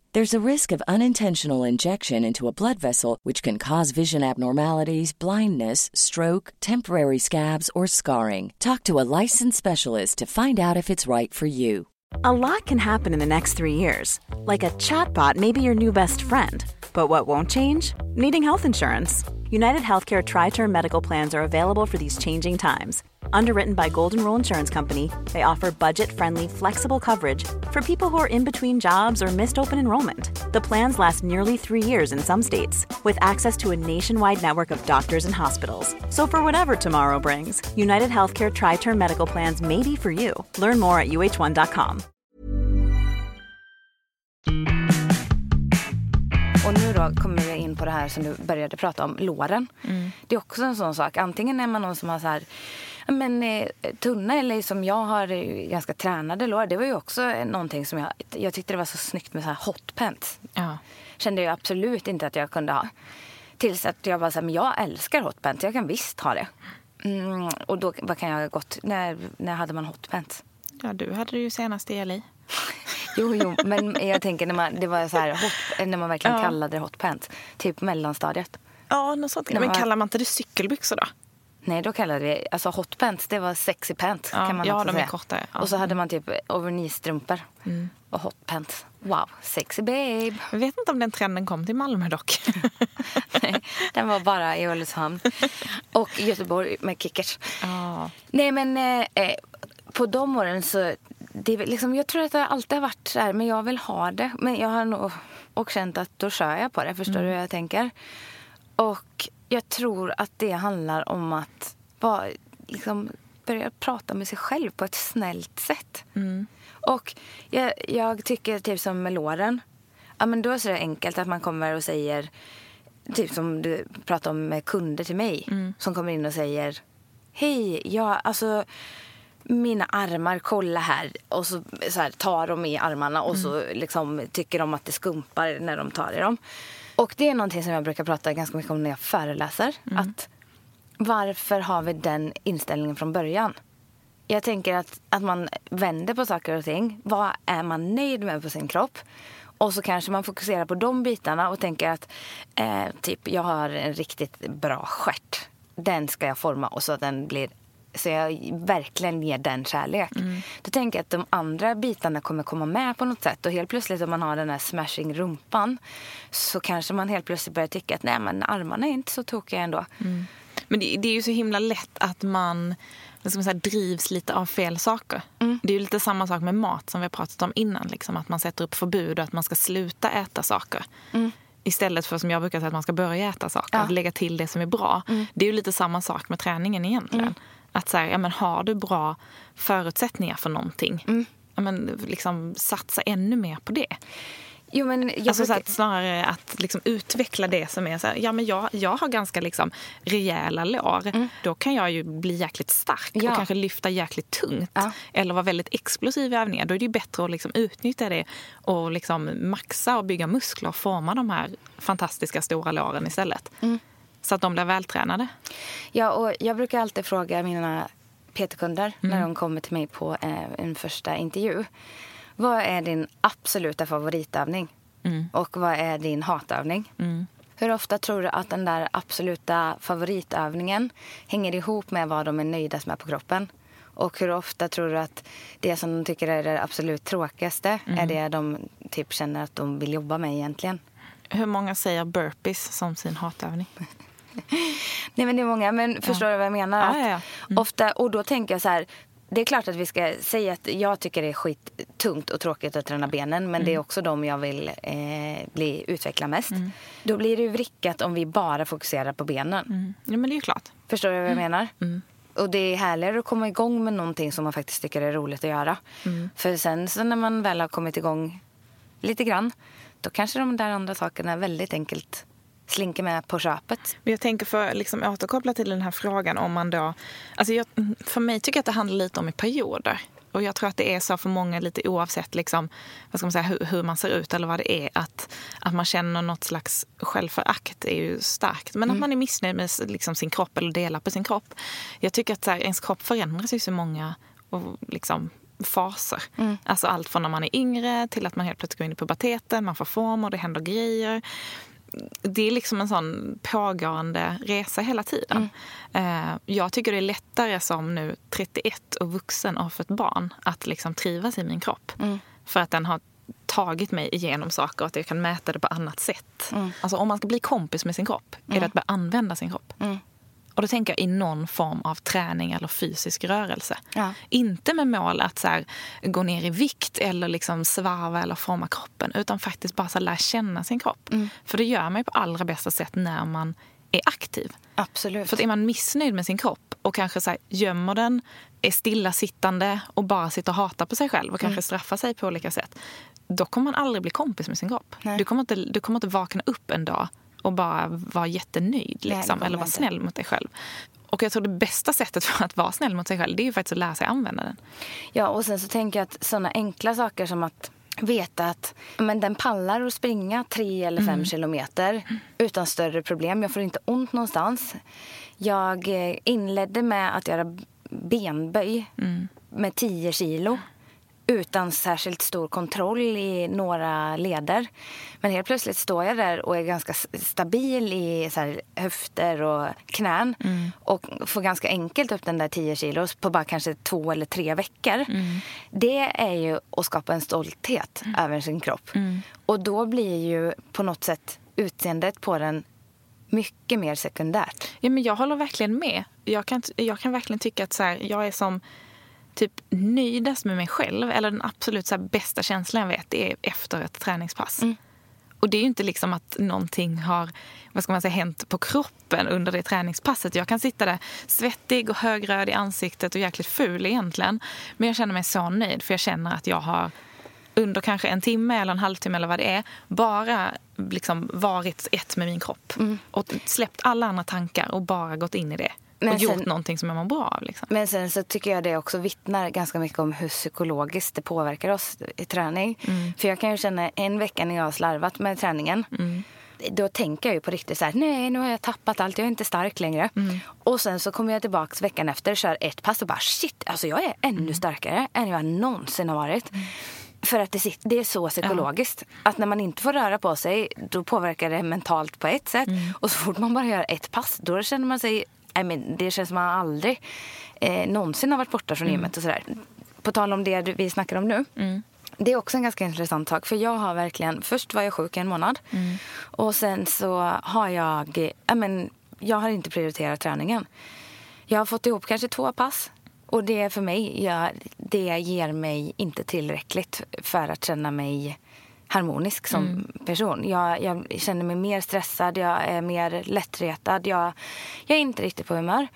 There's a risk of unintentional injection into a blood vessel, which can cause vision abnormalities, blindness, stroke, temporary scabs, or scarring. Talk to a licensed specialist to find out if it's right for you. A lot can happen in the next three years. Like a chatbot may be your new best friend. But what won't change? Needing health insurance. United Healthcare Tri Term Medical Plans are available for these changing times. Underwritten by Golden Rule Insurance Company, they offer budget friendly, flexible coverage for people who are in between jobs or missed open enrollment. The plans last nearly three years in some states, with access to a nationwide network of doctors and hospitals. So, for whatever tomorrow brings, United Healthcare Tri Term Medical Plans may be for you. Learn more at uh1.com. Och nu då kommer vi in på det här som du började prata om, låren. Mm. Det är också en sån sak. Antingen är man någon som har så här, ja, men, eh, tunna eller som jag har eh, ganska tränade lår. Det var ju också eh, någonting som jag, jag tyckte det var så snyggt med så här hot pants. Ja. Kände jag absolut inte att jag kunde ha. Tills att jag bara så här, men jag älskar hot pants. Jag kan visst ha det. Mm, och då vad kan jag ha gått, när, när hade man hot pants? ja, du hade det ju senast i LA. Jo, jo, men jag tänker när man, det var så här hot, när man verkligen Ja. kallade det hot pants. Typ mellanstadiet. Ja, något sånt. Men- kallar man inte det cykelbyxor då? Nej, då kallade vi alltså hot pants. Det var sexy pants Ja, kan man ja, också säga. korta, ja. Och så hade man typ overknee-strumpor Mm. och hot pants. Wow, sexy babe. Jag vet inte om den trenden kom till Malmö dock. Nej, Den var bara i Ulricehamn. Och Göteborg med kickers. Ja. Nej, men eh, eh, på de åren så... Det är liksom, jag tror att det alltid har varit så här, men jag vill ha det. Men jag har nog och känt att då kör jag på det. Förstår du hur jag tänker? Och jag tror att det handlar om att bara liksom börja prata med sig själv på ett snällt sätt. Och jag, jag tycker typ som med låren. Ja, men då är det enkelt att man kommer och säger Typ som du pratar om med kunder till mig som kommer in och säger Hej, jag, alltså mina armar, kolla här. Och så, så här, tar de i armarna och så liksom, tycker de att det skumpar när de tar i dem. Och det är någonting som jag brukar prata ganska mycket om när jag föreläser. Att varför har vi den inställningen från början? Jag tänker att, att man vänder på saker och ting. Vad är man nöjd med på sin kropp? Och så kanske man fokuserar på de bitarna och tänker att eh, typ jag har en riktigt bra stjärt. Den ska jag forma och så att den blir så jag verkligen ger den kärlek. Då tänker jag att de andra bitarna kommer komma med på något sätt. Och helt plötsligt om man har den här smashing rumpan så kanske man helt plötsligt börjar tycka att nej men armarna är inte så tokiga ändå. Men det, det är ju så himla lätt att man man säga, drivs lite av fel saker. Det är ju lite samma sak med mat som vi har pratat om innan. Liksom, att man sätter upp förbud och att man ska sluta äta saker. Istället för som jag brukar säga att man ska börja äta saker. Ja. Att lägga till det som är bra. Det är ju lite samma sak med träningen egentligen. Att så här, ja, men har du bra förutsättningar för någonting. Ja, men liksom, satsa ännu mer på det. Jo, men jag Alltså så brukar- att snarare att liksom utveckla det som är så här, ja men jag, jag har ganska liksom rejäla lår. Då kan jag ju bli jäkligt stark Mm. Ja. och kanske lyfta jäkligt tungt. Ja. Eller vara väldigt explosiv i övningar. Då är det ju bättre att liksom utnyttja det och liksom maxa och bygga muskler och forma de här fantastiska stora låren istället. Mm. Så att de blir vältränade. Ja, och jag brukar alltid fråga mina PT-kunder Mm. när de kommer till mig på eh, en första intervju. Vad är din absoluta favoritövning? Och vad är din hatövning? Hur ofta tror du att den där absoluta favoritövningen hänger ihop med vad de är nöjdast med på kroppen? Och hur ofta tror du att det som de tycker är det absolut tråkigaste är det de typ känner att de vill jobba med egentligen? Hur många säger burpees som sin hatövning? Nej men det är många, men förstår du vad jag menar? Ja, Att ja, ja. Mm. Ofta, och då tänker jag så här, det är klart att vi ska säga att jag tycker det är skittungt och tråkigt att träna benen, men det är Mm. också de jag vill eh, bli, utveckla mest. Då blir det ju vrickat om vi bara fokuserar på benen. Mm. Ja, men det är ju klart. Förstår du vad jag menar? Mm. Och det är härligare att komma igång med någonting som man faktiskt tycker är roligt att göra. Mm. För sen så när man väl har kommit igång lite grann, då kanske de där andra sakerna väldigt enkelt slinker med på köpet. Men jag tänker för att liksom återkoppla till den här frågan om man då... Alltså jag, för mig tycker jag att det handlar lite om i perioder. Och jag tror att det är så för många lite oavsett liksom, vad ska man säga, hur, hur man ser ut eller vad det är. Att, att man känner något slags självförakt är ju starkt. Men att man är missnöjd med liksom, sin kropp eller delar på sin kropp. Jag tycker att så här, ens kropp förändras ju så många och, liksom, faser. Alltså allt från när man är yngre till att man helt plötsligt går in i puberteten, man får form och det händer grejer det är liksom en sån pågående resa hela tiden. Eh, Jag tycker det är lättare som nu 31 och vuxen och har fått barn att liksom trivas i min kropp. För att den har tagit mig igenom saker och att jag kan mäta det på annat sätt. Alltså om man ska bli kompis med sin kropp är det att börja använda sin kropp. Och då tänker jag i någon form av träning eller fysisk rörelse. Ja. Inte med mål att så här, gå ner i vikt eller liksom svarva eller forma kroppen. Utan faktiskt bara så här, lära känna sin kropp. För det gör man ju på allra bästa sätt när man är aktiv. Absolut. För att är man missnöjd med sin kropp och kanske så här, gömmer den, är stillasittande och bara sitter och hatar på sig själv och kanske straffar sig på olika sätt. Då kommer man aldrig bli kompis med sin kropp. Nej. Du kommer, inte, du kommer inte vakna upp en dag och bara vara jättenöjd liksom, kommer eller vara snäll mot dig själv. Och jag tror det bästa sättet för att vara snäll mot sig själv det är ju faktiskt att lära sig använda den. Ja, och sen så tänker jag att sådana enkla saker som att veta att men den pallar att springa tre eller fem kilometer utan större problem. Jag får inte ont någonstans. Jag eh, inledde med att göra benböj med 10 kilo utan särskilt stor kontroll i några leder. Men helt plötsligt står jag där och är ganska stabil i så höfter och knän och får ganska enkelt upp den där 10 kilos på bara kanske två eller tre veckor. Det är ju att skapa en stolthet över sin kropp. Och då blir ju på något sätt utseendet på den mycket mer sekundärt. Ja, men jag håller verkligen med. Jag kan, jag kan verkligen tycka att så här, jag är som typ nöjdast med mig själv. Eller den absolut så bästa känslan jag vet är efter ett träningspass. Och det är ju inte liksom att någonting har vad ska man säga, hänt på kroppen under det träningspasset. Jag kan sitta där svettig och högröd i ansiktet och jäkligt ful egentligen. Men jag känner mig så nöjd för jag känner att jag har under kanske en timme eller en halvtimme eller vad det är bara liksom varit ett med min kropp. Och släppt alla andra tankar och bara gått in i det. Men och gjort sen- någonting som jag mår bra av. Liksom. Men sen så tycker jag det också vittnar ganska mycket om hur psykologiskt det påverkar oss i träning. För jag kan ju känna en vecka när jag har slarvat med träningen. Då tänker jag ju på riktigt så här, nej nu har jag tappat allt, jag är inte stark längre. Och sen så kommer jag tillbaka veckan efter, kör ett pass och bara shit, alltså jag är ännu starkare än jag någonsin har varit. För att det, det är så psykologiskt. Att när man inte får röra på sig, då påverkar det mentalt på ett sätt. Och så fort man bara gör ett pass, då känner man sig... I mean, det känns som att man aldrig eh, någonsin har varit borta från gymmet och sådär. På tal om det vi snackar om nu. Det är också en ganska intressant sak. För jag har verkligen, först var jag sjuk i en månad. Och sen så har jag, I men, jag har inte prioriterat träningen. Jag har fått ihop kanske två pass. Och det för mig, jag, det ger mig inte tillräckligt för att känna mig harmonisk som person. Jag, jag känner mig mer stressad, jag är mer lättretad, jag, jag är inte riktigt på humör.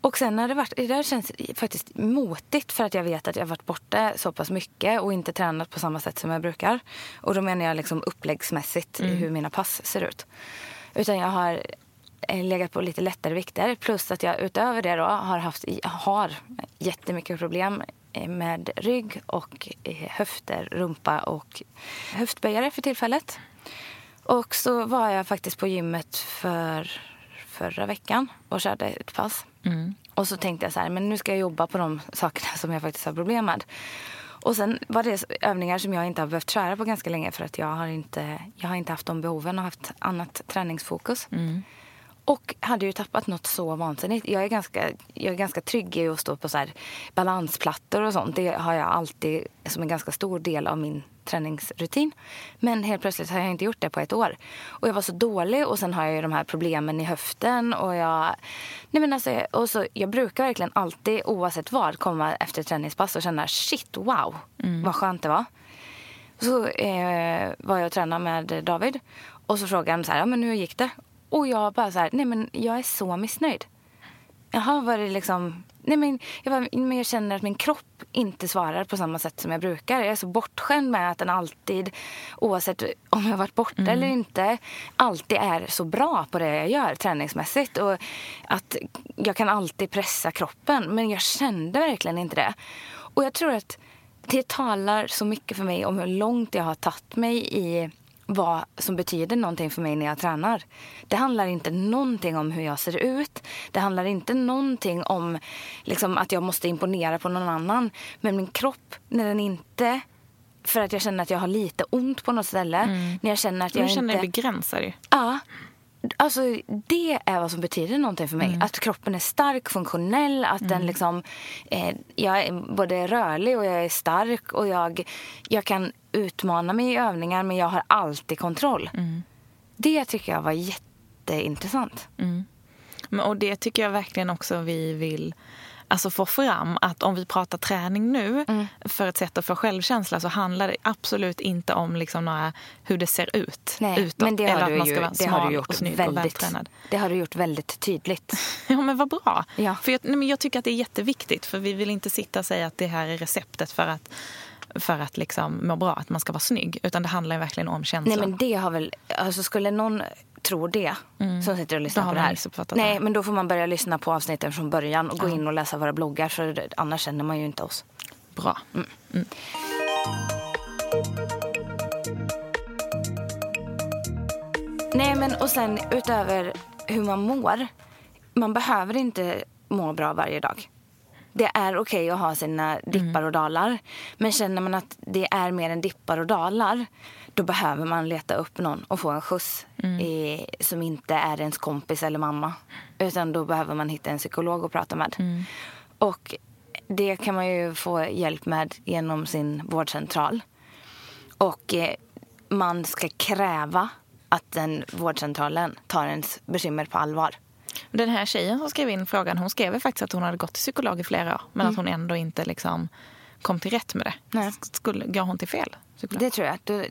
Och sen har det varit, det där känns faktiskt motigt för att jag vet att jag har varit borta så pass mycket och inte tränat på samma sätt som jag brukar. Och då menar jag liksom uppläggsmässigt hur mina pass ser ut. Utan jag har eh, legat på lite lättare vikter. Plus att jag utöver det då har haft har jättemycket problem med rygg och eh, höfter, rumpa och höftböjare för tillfället. Och så var jag faktiskt på gymmet för förra veckan och körde ett pass. Och så tänkte jag så här, men nu ska jag jobba på de sakerna som jag faktiskt har problem med. Och sen var det övningar som jag inte har behövt köra på ganska länge för att jag har inte, jag har inte haft de behoven och haft annat träningsfokus. Och hade ju tappat något så vansinnigt. Jag är ganska, jag är ganska trygg i att stå på så balansplattor och sånt. Det har jag alltid som en ganska stor del av min träningsrutin. Men helt plötsligt har jag inte gjort det på ett år. Och jag var så dålig och sen har jag de här problemen i höften och jag... Nej men alltså, och så, jag brukar verkligen alltid oavsett vad komma efter träningspass och känna shit wow vad skönt det var. Så eh, var jag och tränade med David och så frågade han så här, ja, men hur gick det? Och jag bara så här, nej men jag är så missnöjd. Jaha, var det liksom... Nej men jag, bara, men jag känner att min kropp inte svarar på samma sätt som jag brukar. Jag är så bortskämd med att den alltid, oavsett om jag varit borta eller inte, alltid är så bra på det jag gör träningsmässigt. Och att jag kan alltid pressa kroppen. Men jag kände verkligen inte det. Och jag tror att det talar så mycket för mig om hur långt jag har tagit mig i vad som betyder någonting för mig när jag tränar. Det handlar inte någonting om hur jag ser ut. Det handlar inte någonting om liksom, att jag måste imponera på någon annan. Men min kropp, när den inte... För att jag känner att jag har lite ont på något ställe. När jag känner att Du jag känner inte... dig begränsad. Ja. Alltså, det är vad som betyder någonting för mig. Att kroppen är stark, funktionell, att den liksom... Eh, jag är både rörlig och jag är stark och jag, jag kan utmana mig i övningar men jag har alltid kontroll. Det tycker jag var jätteintressant. Men, och det tycker jag verkligen också vi vill alltså få fram. Att om vi pratar träning nu för ett sätt att få självkänsla så handlar det absolut inte om liksom några, hur det ser ut Nej, utåt. men det eller har, att du man ju, ska vara det har smal och gjort snygg och väldigt, vältränad. det har du gjort väldigt tydligt. Ja, men vad bra. Ja. För jag, nej, men jag tycker att det är jätteviktigt. För vi vill inte sitta och säga att det här är receptet för att, för att liksom må bra, att man ska vara snygg. Utan det handlar ju verkligen om känslan. Nej men det har väl, alltså skulle någon tro det som sitter och lyssnar på det här. Nej det. men då får man börja lyssna på avsnitten från början och gå in och läsa våra bloggar för annars känner man ju inte oss. Bra. Nej men och sen utöver hur man mår. Man behöver inte må bra varje dag. Det är okej att ha sina dippar och dalar. Men känner man att det är mer än dippar och dalar då behöver man leta upp någon och få en skjuts i, som inte är ens kompis eller mamma. Utan då behöver man hitta en psykolog att prata med. Och det kan man ju få hjälp med genom sin vårdcentral. Och eh, man ska kräva att den vårdcentralen tar ens bekymmer på allvar. Den här tjejen som skrev in frågan, hon skrev faktiskt att hon hade gått till psykolog i flera år. Men att hon ändå inte liksom kom till rätt med det. Nej. Skulle, går hon till fel psykolog? Det tror jag. Du-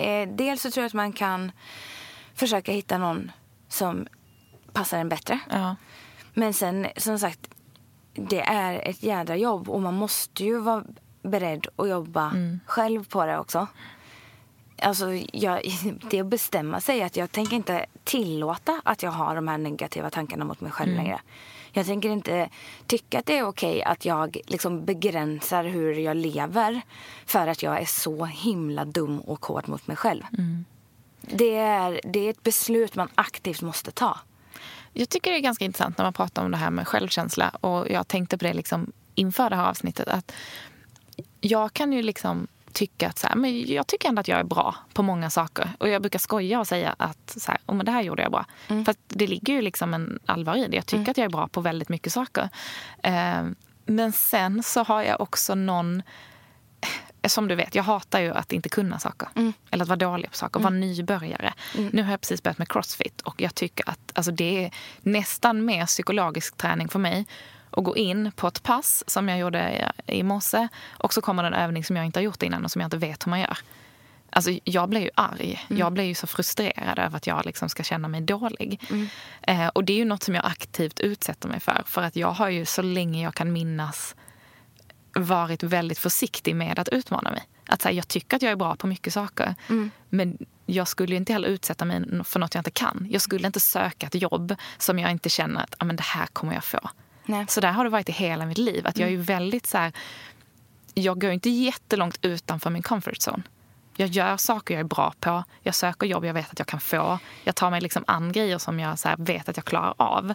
eh, Dels så tror jag att man kan försöka hitta någon som passar en bättre. Ja. Men sen, som sagt, det är ett jädra jobb och man måste ju vara beredd att jobba själv på det också. Alltså, jag, det är att bestämma sig att jag tänker inte tillåta att jag har de här negativa tankarna mot mig själv längre. Jag tänker inte tycka att det är okej att jag liksom begränsar hur jag lever för att jag är så himla dum och hård mot mig själv. Det, är, det är ett beslut man aktivt måste ta. Jag tycker det är ganska intressant när man pratar om det här med självkänsla. Och jag tänkte på det liksom inför det här avsnittet. Att jag kan ju liksom tycka att så här, men jag tycker ändå att jag är bra på många saker. Och jag brukar skoja och säga att så här, oh, men det här gjorde jag bra. För att det ligger ju liksom en allvar i det. Jag tycker att jag är bra på väldigt mycket saker. Eh, men sen så har jag också någon som du vet, jag hatar ju att inte kunna saker. Eller att vara dålig på saker, vara nybörjare. Nu har jag precis börjat med crossfit och jag tycker att alltså, det är nästan mer psykologisk träning för mig att gå in på ett pass som jag gjorde i morse och så kommer det en övning som jag inte har gjort innan och som jag inte vet hur man gör. Alltså, jag blir ju arg. Jag blir ju så frustrerad över att jag liksom ska känna mig dålig. Eh, och det är ju något som jag aktivt utsätter mig för. För att jag har ju så länge jag kan minnas varit väldigt försiktig med att utmana mig. Att säga, jag tycker att jag är bra på mycket saker. Men jag skulle ju inte heller utsätta mig för något jag inte kan. Jag skulle inte söka ett jobb som jag inte känner att ah, men det här kommer jag få. Nej. Så där har det varit i hela mitt liv. Att jag är ju väldigt så här, jag går inte jättelångt utanför min comfort zone. Jag gör saker jag är bra på. Jag söker jobb jag vet att jag kan få. Jag tar mig liksom an grejer som jag så vet att jag klarar av.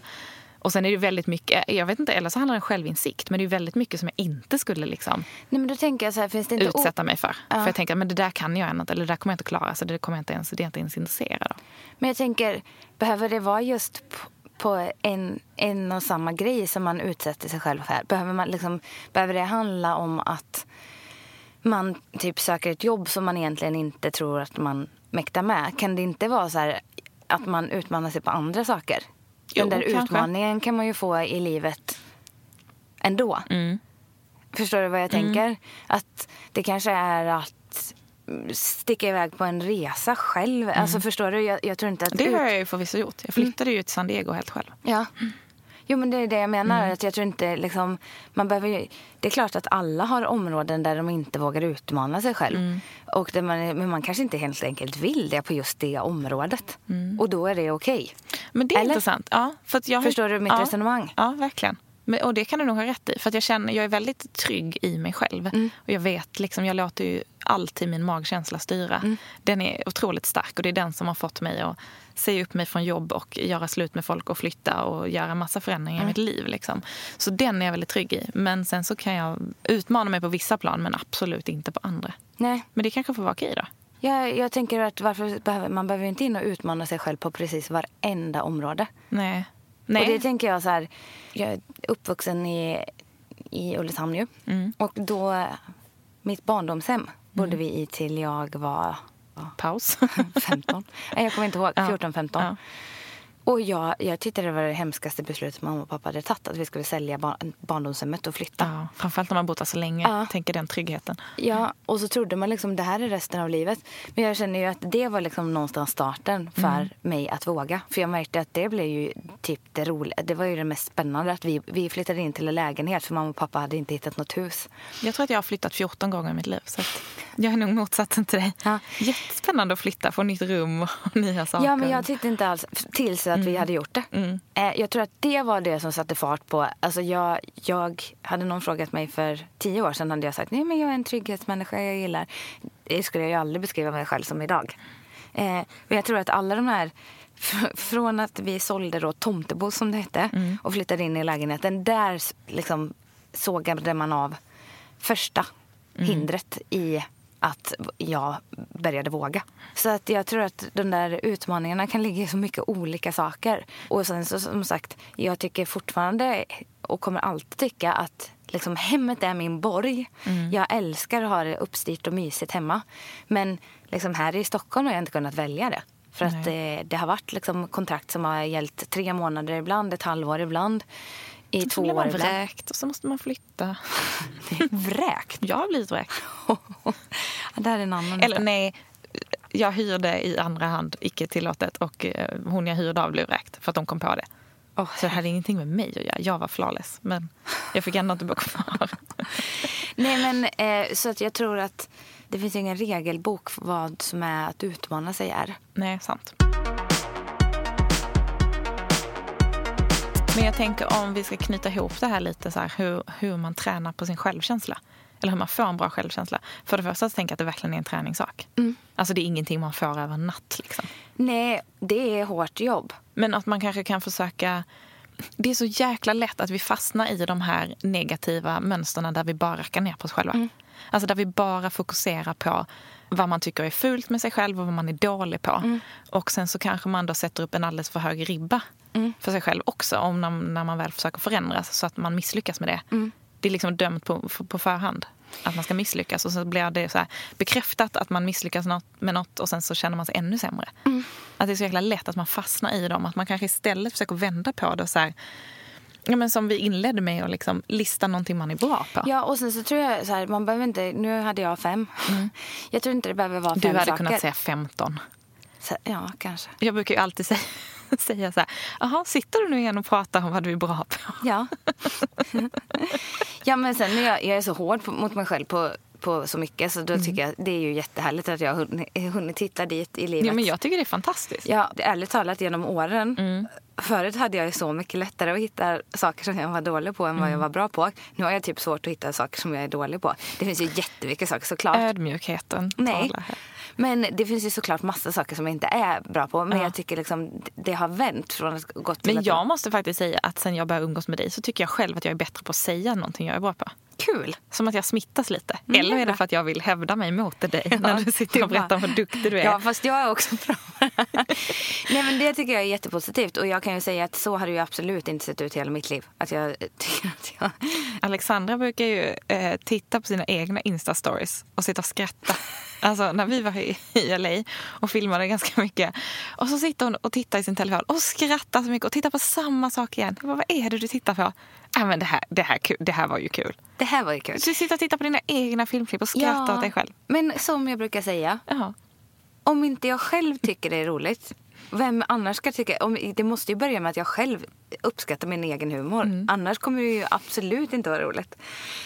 Och sen är det väldigt mycket, jag vet inte, eller så handlar det om självinsikt, men det är väldigt mycket som jag inte skulle liksom Nej, men då tänker jag så här, finns det inte... utsätta mig för. För jag tänker, men det där kan jag inte, eller det där kommer jag inte klara, så det kommer jag inte ens, det är jag inte ens intresserad av. Men jag tänker, behöver det vara just på, en, en och samma grej som man utsätter sig själv för? Behöver, man liksom, behöver det handla om att man typ söker ett jobb som man egentligen inte tror att man mäktar med? Kan det inte vara så här att man utmanar sig på andra saker? Jo, Den där kanske. utmaningen kan man ju få i livet ändå. Mm. Förstår du vad jag tänker? Att det kanske är att sticka iväg på en resa själv. Alltså förstår du? Jag, jag tror inte att... Mm. Det har ut- jag ju förvisso gjort. Jag flyttade ju till San Diego helt själv. Ja. Jo, men det är det jag menar. Mm. Att jag tror inte liksom, man behöver det är klart att alla har områden där de inte vågar utmana sig själv. Mm. Och man, men man kanske inte helt enkelt vill det på just det området. Och då är det okej. Men det är Eller? intressant. Ja, för jag har- Förstår du mitt ja, resonemang? Ja, verkligen. Men, och det kan du nog ha rätt i. För att jag känner, jag är väldigt trygg i mig själv. Mm. Och jag vet, liksom, jag låter ju alltid min magkänsla styra. Mm. Den är otroligt stark och det är den som har fått mig att säga upp mig från jobb och göra slut med folk och flytta och göra massa förändringar Mm. i mitt liv. Liksom. Så den är jag väldigt trygg i. Men sen så kan jag utmana mig på vissa plan men absolut inte på andra. Nej. Men det kanske får vara okej då. Jag, jag tänker att varför behöver, man behöver inte in och utmana sig själv på precis varenda område. Nej. Nej. Och det tänker jag så här, jag är uppvuxen i, i Ulricehamn ju. Mm. Och då, mitt barndomshem bodde vi i till jag var Paus. 15. Nej, jag kommer inte ihåg. Ja. 14, 15. Och jag, jag tyckte det var det hemskaste beslutet mamma och pappa hade tagit. Att vi skulle sälja bar- barndomshemmet och flytta. Ja, framförallt när man bott där så länge. Ja. Tänker den tryggheten. Ja, och så trodde man liksom det här är resten av livet. Men jag känner ju att det var liksom någonstans starten för Mm. mig att våga. För jag märkte att det blev ju typ det roliga. Det var ju det mest spännande att vi, vi flyttade in till en lägenhet för mamma och pappa hade inte hittat något hus. Jag tror att jag har flyttat 14 gånger i mitt liv. Så att jag är nog motsatsen till dig. Ja. Jättespännande att flytta, få nytt rum och nya saker. Ja, men jag tyckte inte alls tills att vi hade gjort det. Eh, Jag tror att det var det som satte fart på... Alltså jag, jag hade någon frågat mig för tio år sedan hade jag sagt nej men jag är en trygghetsmänniska, jag gillar... Det skulle jag ju aldrig beskriva mig själv som idag. Eh, men jag tror att alla de här... fr- Från att vi sålde då Tomtebo som det hette och flyttade in i lägenheten. Där liksom sågade man av första hindret i att jag började våga. Så att jag tror att de där utmaningarna kan ligga i så mycket olika saker. Och sen så som sagt, jag tycker fortfarande och kommer alltid tycka att liksom, hemmet är min borg. Jag älskar att ha det uppstyrt och mysigt hemma. Men liksom, här i Stockholm har jag inte kunnat välja det. För att det, det har varit liksom, kontrakt som har gällt tre månader ibland, ett halvår ibland. I två år man vräkt och så måste man flytta. Vräkt? Jag har blivit vräkt. det här är en annan Eller nej, jag hyrde i andra hand, icke tillåtet. Och eh, hon jag hyrde av blev vräkt för att de kom på det. Åh, Så det hade ingenting med mig att göra. Jag var flawless. Men jag fick ändå inte bo kvar. Nej, men eh, så att jag tror att det finns ingen regelbok för vad som är att utmana sig är. Nej, sant. Men jag tänker om vi ska knyta ihop det här lite, så här, hur, hur man tränar på sin självkänsla. Eller hur man får en bra självkänsla. För det första så tänker jag att det verkligen är en träningssak. Alltså det är ingenting man får över en natt. Liksom. Nej, det är hårt jobb. Men att man kanske kan försöka... Det är så jäkla lätt att vi fastnar i de här negativa mönstren där vi bara rackar ner på oss själva. Alltså där vi bara fokuserar på vad man tycker är fult med sig själv och vad man är dålig på. Och sen så kanske man då sätter upp en alldeles för hög ribba för sig själv också om när, när man väl försöker förändras så att man misslyckas med det. Det är liksom dömt på, på förhand att man ska misslyckas och så blir det så här bekräftat att man misslyckas något, med något och sen så känner man sig ännu sämre. Att det är så jäkla lätt att man fastnar i dem. Att man kanske istället försöker vända på det och så här, ja, men som vi inledde med att liksom lista någonting man är bra på. Ja, och sen så tror jag så här, man behöver inte, nu hade jag fem. Jag tror inte det behöver vara du fem hade saker. kunnat säga 15. Så, ja, kanske. Jag brukar ju alltid säga, säga så här, jaha, sitter du nu igen och pratar om vad du är bra på? Ja. ja, men sen är jag, jag är så hård på, mot mig själv på, på så mycket så då Mm. tycker jag det är ju jättehärligt att jag har hunnit, hitta dit i livet. Ja, men jag tycker det är fantastiskt. Ja, det- ärligt talat genom åren. Mm. Förut hade jag så mycket lättare att hitta saker som jag var dålig på än vad Mm. jag var bra på. Nu har jag typ svårt att hitta saker som jag är dålig på. Det finns ju jättemycket saker såklart. Ödmjukheten Nej. Men det finns ju såklart massa saker som jag inte är bra på. Men Ja. jag tycker liksom det har vänt från att gått till Men att... jag måste faktiskt säga att sen jag började umgås med dig så tycker jag själv att jag är bättre på att säga någonting jag är bra på. Kul! Som att jag smittas lite. Mm, Eller är det för att jag vill hävda mig mot dig när du sitter och berättar vad duktig du är? Ja, fast jag är också bra. Nej, men det tycker jag är jättepositivt. Och jag kan ju säga att så har det ju absolut inte sett ut hela mitt liv. Att jag tycker att jag... Alexandra brukar ju eh, titta på sina egna Insta-stories och sitta och skratta. Alltså när vi var i, i LA och filmade ganska mycket. Och så sitter hon och tittar i sin telefon och skrattar så mycket och tittar på samma sak igen. Jag bara, vad är det du tittar på? Ja, men det, här, det, här, det här var ju kul. Det här var ju kul. Du sitter och tittar på dina egna filmklipp och skrattar åt dig själv. Men som jag brukar säga, Ja. om inte jag själv tycker det är roligt, vem annars ska tycka... Om, det måste ju börja med att jag själv uppskattar min egen humor. Mm. Annars kommer det ju absolut inte vara roligt.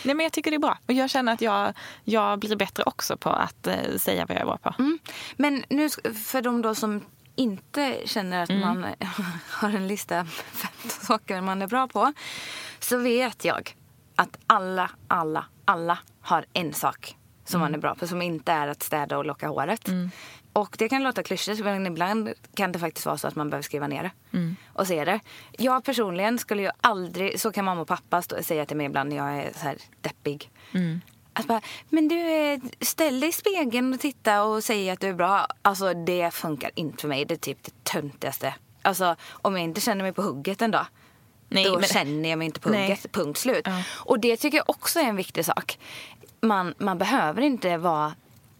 Nej, men jag tycker det är bra. Och jag känner att jag, jag blir bättre också på att eh, säga vad jag är bra på. Mm. Men nu för de då som inte känner Mm. att man har en lista med 15 saker man är bra på. Så vet jag att alla, alla, alla har en sak som Mm. man är bra på. Som inte är att städa och locka håret. Och det kan låta klyschigt men ibland kan det faktiskt vara så att man behöver skriva ner det. Mm. Och se det. Jag personligen skulle ju aldrig, så kan mamma och pappa stå, säga till mig ibland när jag är så här deppig. Mm. Att bara, men du, eh, ställ dig i spegeln och titta och säg att du är bra. Alltså det funkar inte för mig. Det är typ det töntigaste. Alltså om jag inte känner mig på hugget en dag. Nej, då men- känner jag mig inte på hugget. Punkt slut. Ja. Och det tycker jag också är en viktig sak. Man, man behöver inte vara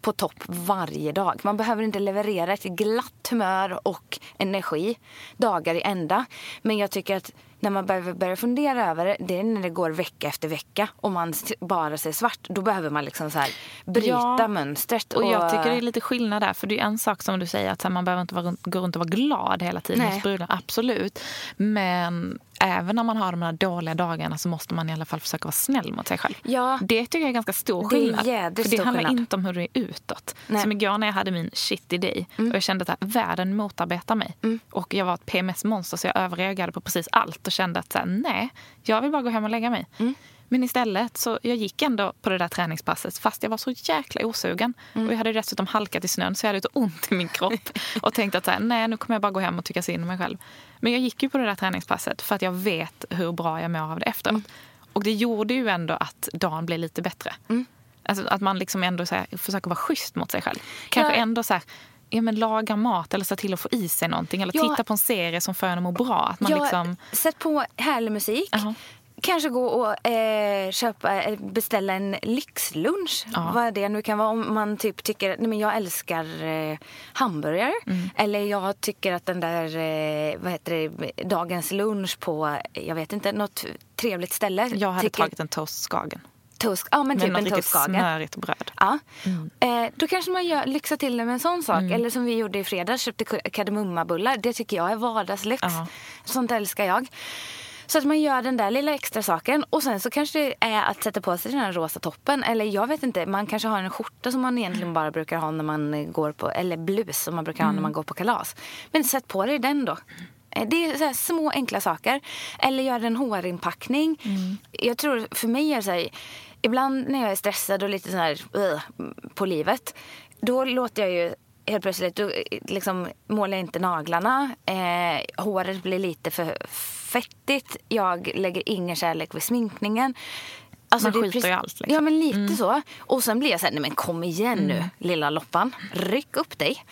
på topp varje dag. Man behöver inte leverera ett glatt humör och energi dagar i ända. Men jag tycker att när man behöver börja fundera över det, det är när det går vecka efter vecka och man bara ser svart. Då behöver man liksom så här bryta Ja. mönstret. Och jag tycker det är lite skillnad där. För det är en sak som du säger att man behöver inte vara, gå runt och vara glad hela tiden hos brudar. Absolut. Men även när man har de här dåliga dagarna så måste man i alla fall försöka vara snäll mot sig själv. Ja. Det tycker jag är ganska stor Det är skillnad. för det handlar skillnad. inte om hur du är utåt. Nej. Mm. Som igår när jag hade min shitty day och jag kände att världen motarbetar mig. Och jag var ett PMS-monster så jag överreagerade på precis allt och kände att så här, nej, jag vill bara gå hem och lägga mig. Mm. Men istället så jag gick ändå på det där träningspasset fast jag var så jäkla osugen. Mm. Och jag hade dessutom halkat i snön så jag hade lite ont i min kropp. och tänkte att så här, nej nu kommer jag bara gå hem och tycka synd om mig själv. Men jag gick ju på det där träningspasset för att jag vet hur bra jag mår av det efteråt. Mm. Och det gjorde ju ändå att dagen blev lite bättre. Mm. Alltså att man liksom ändå så här, försöker vara schysst mot sig själv. Kanske Ja. ändå så här, ja, men laga mat eller se till att få i sig någonting. Eller Ja. titta på en serie som får en att må bra. Att man Ja, liksom, Sätt på härlig musik. Jaha. Kanske gå och eh, köpa, eh, beställa en lyxlunch. Ja. Vad det nu kan vara. Om man typ tycker nej men jag älskar eh, hamburgare. Mm. Eller jag tycker att den där eh, vad heter det, dagens lunch på jag vet inte, något trevligt ställe. jag hade tycker, tagit en toastskagen. toast, Ja men typ något en toastskagen. smörigt bröd. Ja. Eh, då kanske man gör, lyxar till det med en sån sak. Eller som vi gjorde i fredags, köpte kardemummabullar. Det tycker jag är vardagslyx. Ja. Sånt älskar jag. Så att man gör den där lilla extra saken. Och sen så kanske det är att sätta på sig den här rosa toppen. Eller jag vet inte, man kanske har en skjorta som man egentligen bara brukar ha när man eh, går på, eller blus som man brukar ha när man går på kalas. Men sätt på dig den då. Eh, Det är små enkla saker. Eller gör en hårinpackning. Jag tror för mig är det så här, ibland när jag är stressad och lite så här "Ugh", på livet. Då låter jag ju helt plötsligt, då, liksom, målar jag inte naglarna. Eh, håret blir lite för fettigt. Jag lägger ingen kärlek vid sminkningen. Alltså, Man skiter i allt, liksom. Mm. Ja, men lite så. Och sen blir jag så här, nej men kom igen nu lilla loppan. Ryck upp dig.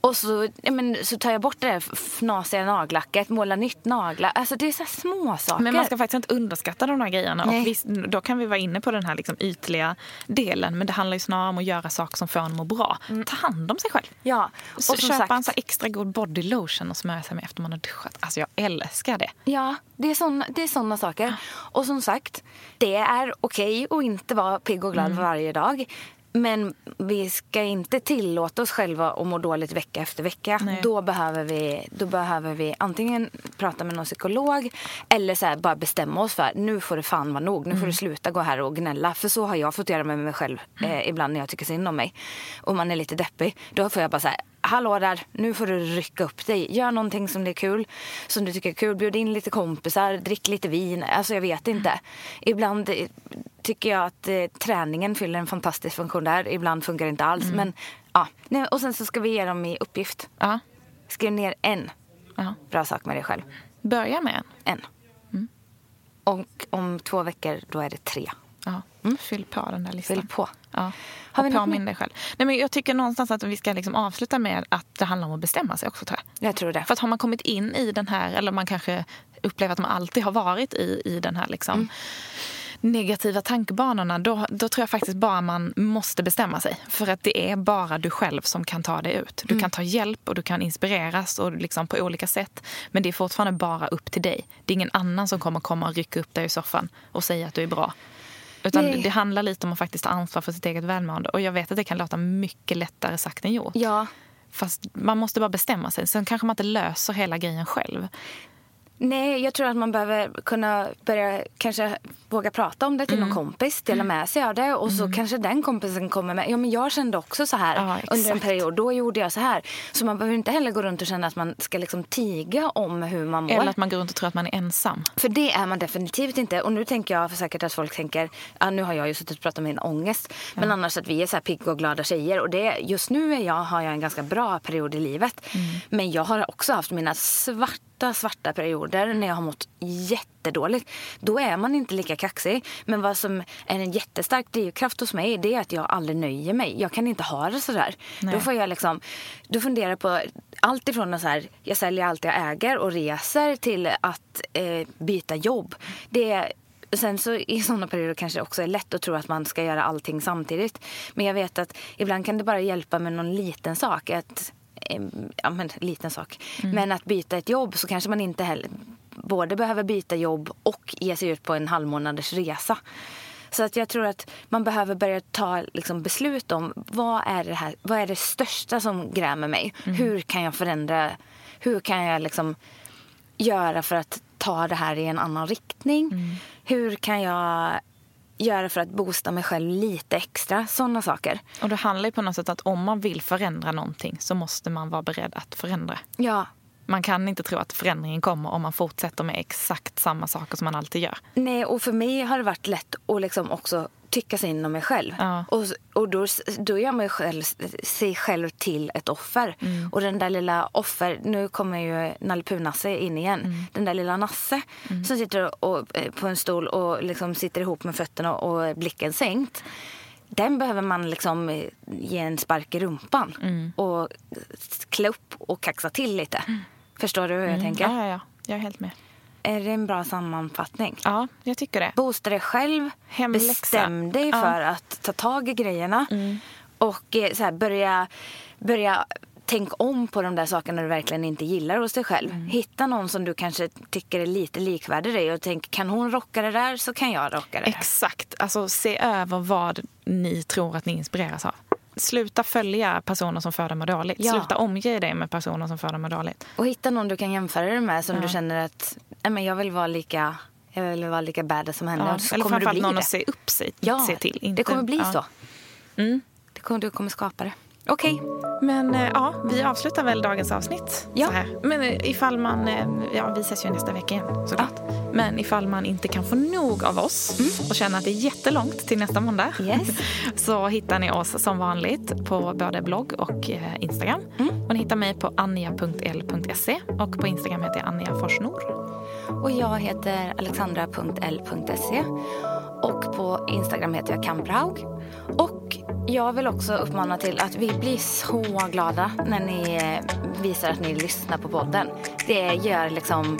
Och så, nej, men, så tar jag bort det där fnasiga nagellacket, målar nytt naglar. Alltså det är så små saker. Men man ska faktiskt inte underskatta de här grejerna. Nej. Och visst, då kan vi vara inne på den här liksom ytliga delen. Men det handlar ju snarare om att göra saker som får en att må bra. Ta hand om sig själv. Ja, och Så köpa sagt- en så extra god body lotion och smörja sig med efter man har duschat. Alltså jag älskar det. Ja, det är såna, det är såna saker. Och som sagt, det är okej att inte vara pigg och glad varje dag. Men vi ska inte tillåta oss själva att må dåligt vecka efter vecka. Nej. Då behöver, vi, då behöver vi antingen prata med någon psykolog eller så bara bestämma oss för nu får det fan vara nog. Nu får du sluta gå här och gnälla. För så har jag fått göra med mig själv eh, ibland när jag tycker synd om mig. Och man är lite deppig. Då får jag bara så här, hallå där, nu får du rycka upp dig. Gör någonting som det är kul, som du tycker är kul. Bjud in lite kompisar, drick lite vin. Alltså jag vet inte. Ibland, tycker jag att eh, träningen fyller en fantastisk funktion där. Ibland funkar det inte alls. Mm. Men, ja. Nej, och sen så ska vi ge dem i uppgift. Ja. Skriv ner en ja. bra sak med dig själv. Börja med en. En. Mm. Och om två veckor, då är det tre. Ja. Fyll på den där listan. Fyll på. Ja. Har vi påminn dig själv. Nej, men jag tycker någonstans att vi ska liksom avsluta med att det handlar om att bestämma sig också. Tror jag. Jag tror det. För att har man kommit in i den här, eller man kanske upplever att man alltid har varit i, i den här liksom, Mm. negativa tankebanorna, då, då tror jag faktiskt bara man måste bestämma sig. För att det är bara du själv som kan ta dig ut. Du kan ta hjälp och du kan inspireras och liksom på olika sätt. Men det är fortfarande bara upp till dig. Det är ingen annan som kommer komma och rycka upp dig i soffan och säga att du är bra. Utan Nej. det handlar lite om att faktiskt ta ansvar för sitt eget välmående. Och jag vet att det kan låta mycket lättare sagt än gjort. Ja. Fast man måste bara bestämma sig. Sen kanske man inte löser hela grejen själv. Nej, jag tror att man behöver kunna börja kanske våga prata om det till Mm. någon kompis, dela med sig av det och så kanske den kompisen kommer med, ja men jag kände också så här Ja, under en period, då gjorde jag så här. Så man behöver inte heller gå runt och känna att man ska liksom tiga om hur man mår. Eller att man går runt och tror att man är ensam. För det är man definitivt inte. Och nu tänker jag för säkert att folk tänker, ja, nu har jag ju suttit och pratat om min ångest. Men annars att vi är så här pigga och glada tjejer. Och det, just nu är jag, har jag en ganska bra period i livet. Men jag har också haft mina svarta, svarta perioder när jag har mått jättedåligt. Då är man inte lika kaxig. Men vad som är en jättestark drivkraft hos mig det är att jag aldrig nöjer mig. Jag kan inte ha det sådär. Nej. Då får jag liksom, då funderar på allt ifrån att så här, jag säljer allt jag äger och reser till att eh, byta jobb. Det är, Sen så i sådana perioder kanske det också är lätt att tro att man ska göra allting samtidigt. Men jag vet att ibland kan det bara hjälpa med någon liten sak. Att, ja, men liten sak. Men att byta ett jobb så kanske man inte heller både behöver byta jobb och ge sig ut på en halvmånaders resa. Så att jag tror att man behöver börja ta liksom, beslut om vad är, det här, vad är det största som grämer mig? Hur kan jag förändra? Hur kan jag liksom göra för att ta det här i en annan riktning? Hur kan jag göra för att boosta mig själv lite extra? Sådana saker. Och det handlar ju på något sätt att om man vill förändra någonting så måste man vara beredd att förändra. Ja, Man kan inte tro att förändringen kommer om man fortsätter med exakt samma saker som man alltid gör. Nej, och för mig har det varit lätt att liksom också tycka synd om mig själv. Ja. Och, och då, då gör man själv, sig själv till ett offer. Och den där lilla offer, nu kommer ju Nalle Puh-Nasse in igen. Den där lilla Nasse som sitter och, eh, på en stol och liksom sitter ihop med fötterna och blicken sänkt. Den behöver man liksom eh, ge en spark i rumpan och klä upp och kaxa till lite. Förstår du hur jag tänker? Ja, ja, ja. Jag är helt med. Är det en bra sammanfattning? Ja, jag tycker det. Boosta dig själv. Hemläxa. Bestäm dig Ja. Mm. för att ta tag i grejerna. Och eh, så här, börja, börja tänk om på de där sakerna du verkligen inte gillar hos dig själv. Mm. Hitta någon som du kanske tycker är lite likvärdig dig och tänk kan hon rocka det där så kan jag rocka det. Exakt. Alltså, se över vad ni tror att ni inspireras av. Sluta följa personer som att må dåligt. Ja. Sluta omge dig med personer som att må dåligt. Och hitta någon du kan jämföra dig med som du känner att men jag vill vara lika jag vill vara lika badass som henne. Ja. Och så Eller framförallt någon det. att se upp sig Ja, se till. det Inte- kommer bli ja. så. Det kommer, du kommer skapa det. Okej. Men eh, ja, vi avslutar väl dagens avsnitt Ja. så här. Men eh, ifall man, eh, ja vi ses ju nästa vecka igen såklart. Men ifall man inte kan få nog av oss och känner att det är jättelångt till nästa måndag. Yes. Så hittar ni oss som vanligt på både blogg och Instagram. Och ni hittar mig på anja.l.se och på Instagram heter jag Anja Forsnor. Och jag heter alexandra.l.se och på Instagram heter jag Kampraug. Och jag vill också uppmana till att vi blir så glada när ni eh, visar att ni lyssnar på podden. Det gör liksom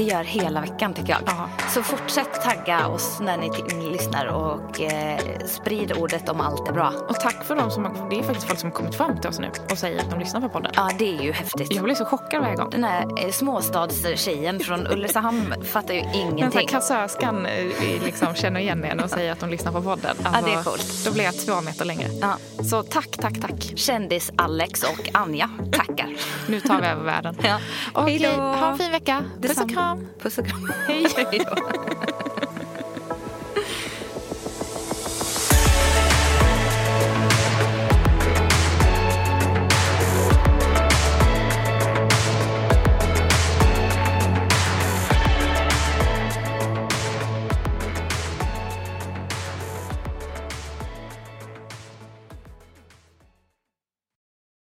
det gör hela veckan tycker jag. Ja. Så fortsätt tagga oss när ni lyssnar och eh, sprid ordet om allt är bra. Och tack för dem som har, det är faktiskt folk som har kommit fram till oss nu och säger att de lyssnar på podden. Ja, det är ju häftigt. Jag blir så chockad varje gång. Den här eh, småstadstjejen från Ulricehamn fattar ju Men så här, ingenting. kassörskan eh, liksom känner igen en och säger att de lyssnar på podden. Alltså, det är coolt. Då blir jag två meter längre. Ja. Så tack, tack, tack. Kändis-Alex och Anja tackar. Nu tar vi över världen. Ja. Okej, då. ha en fin vecka. Puss och Detsamma. Kram. Puss och kram. Hej. Hej.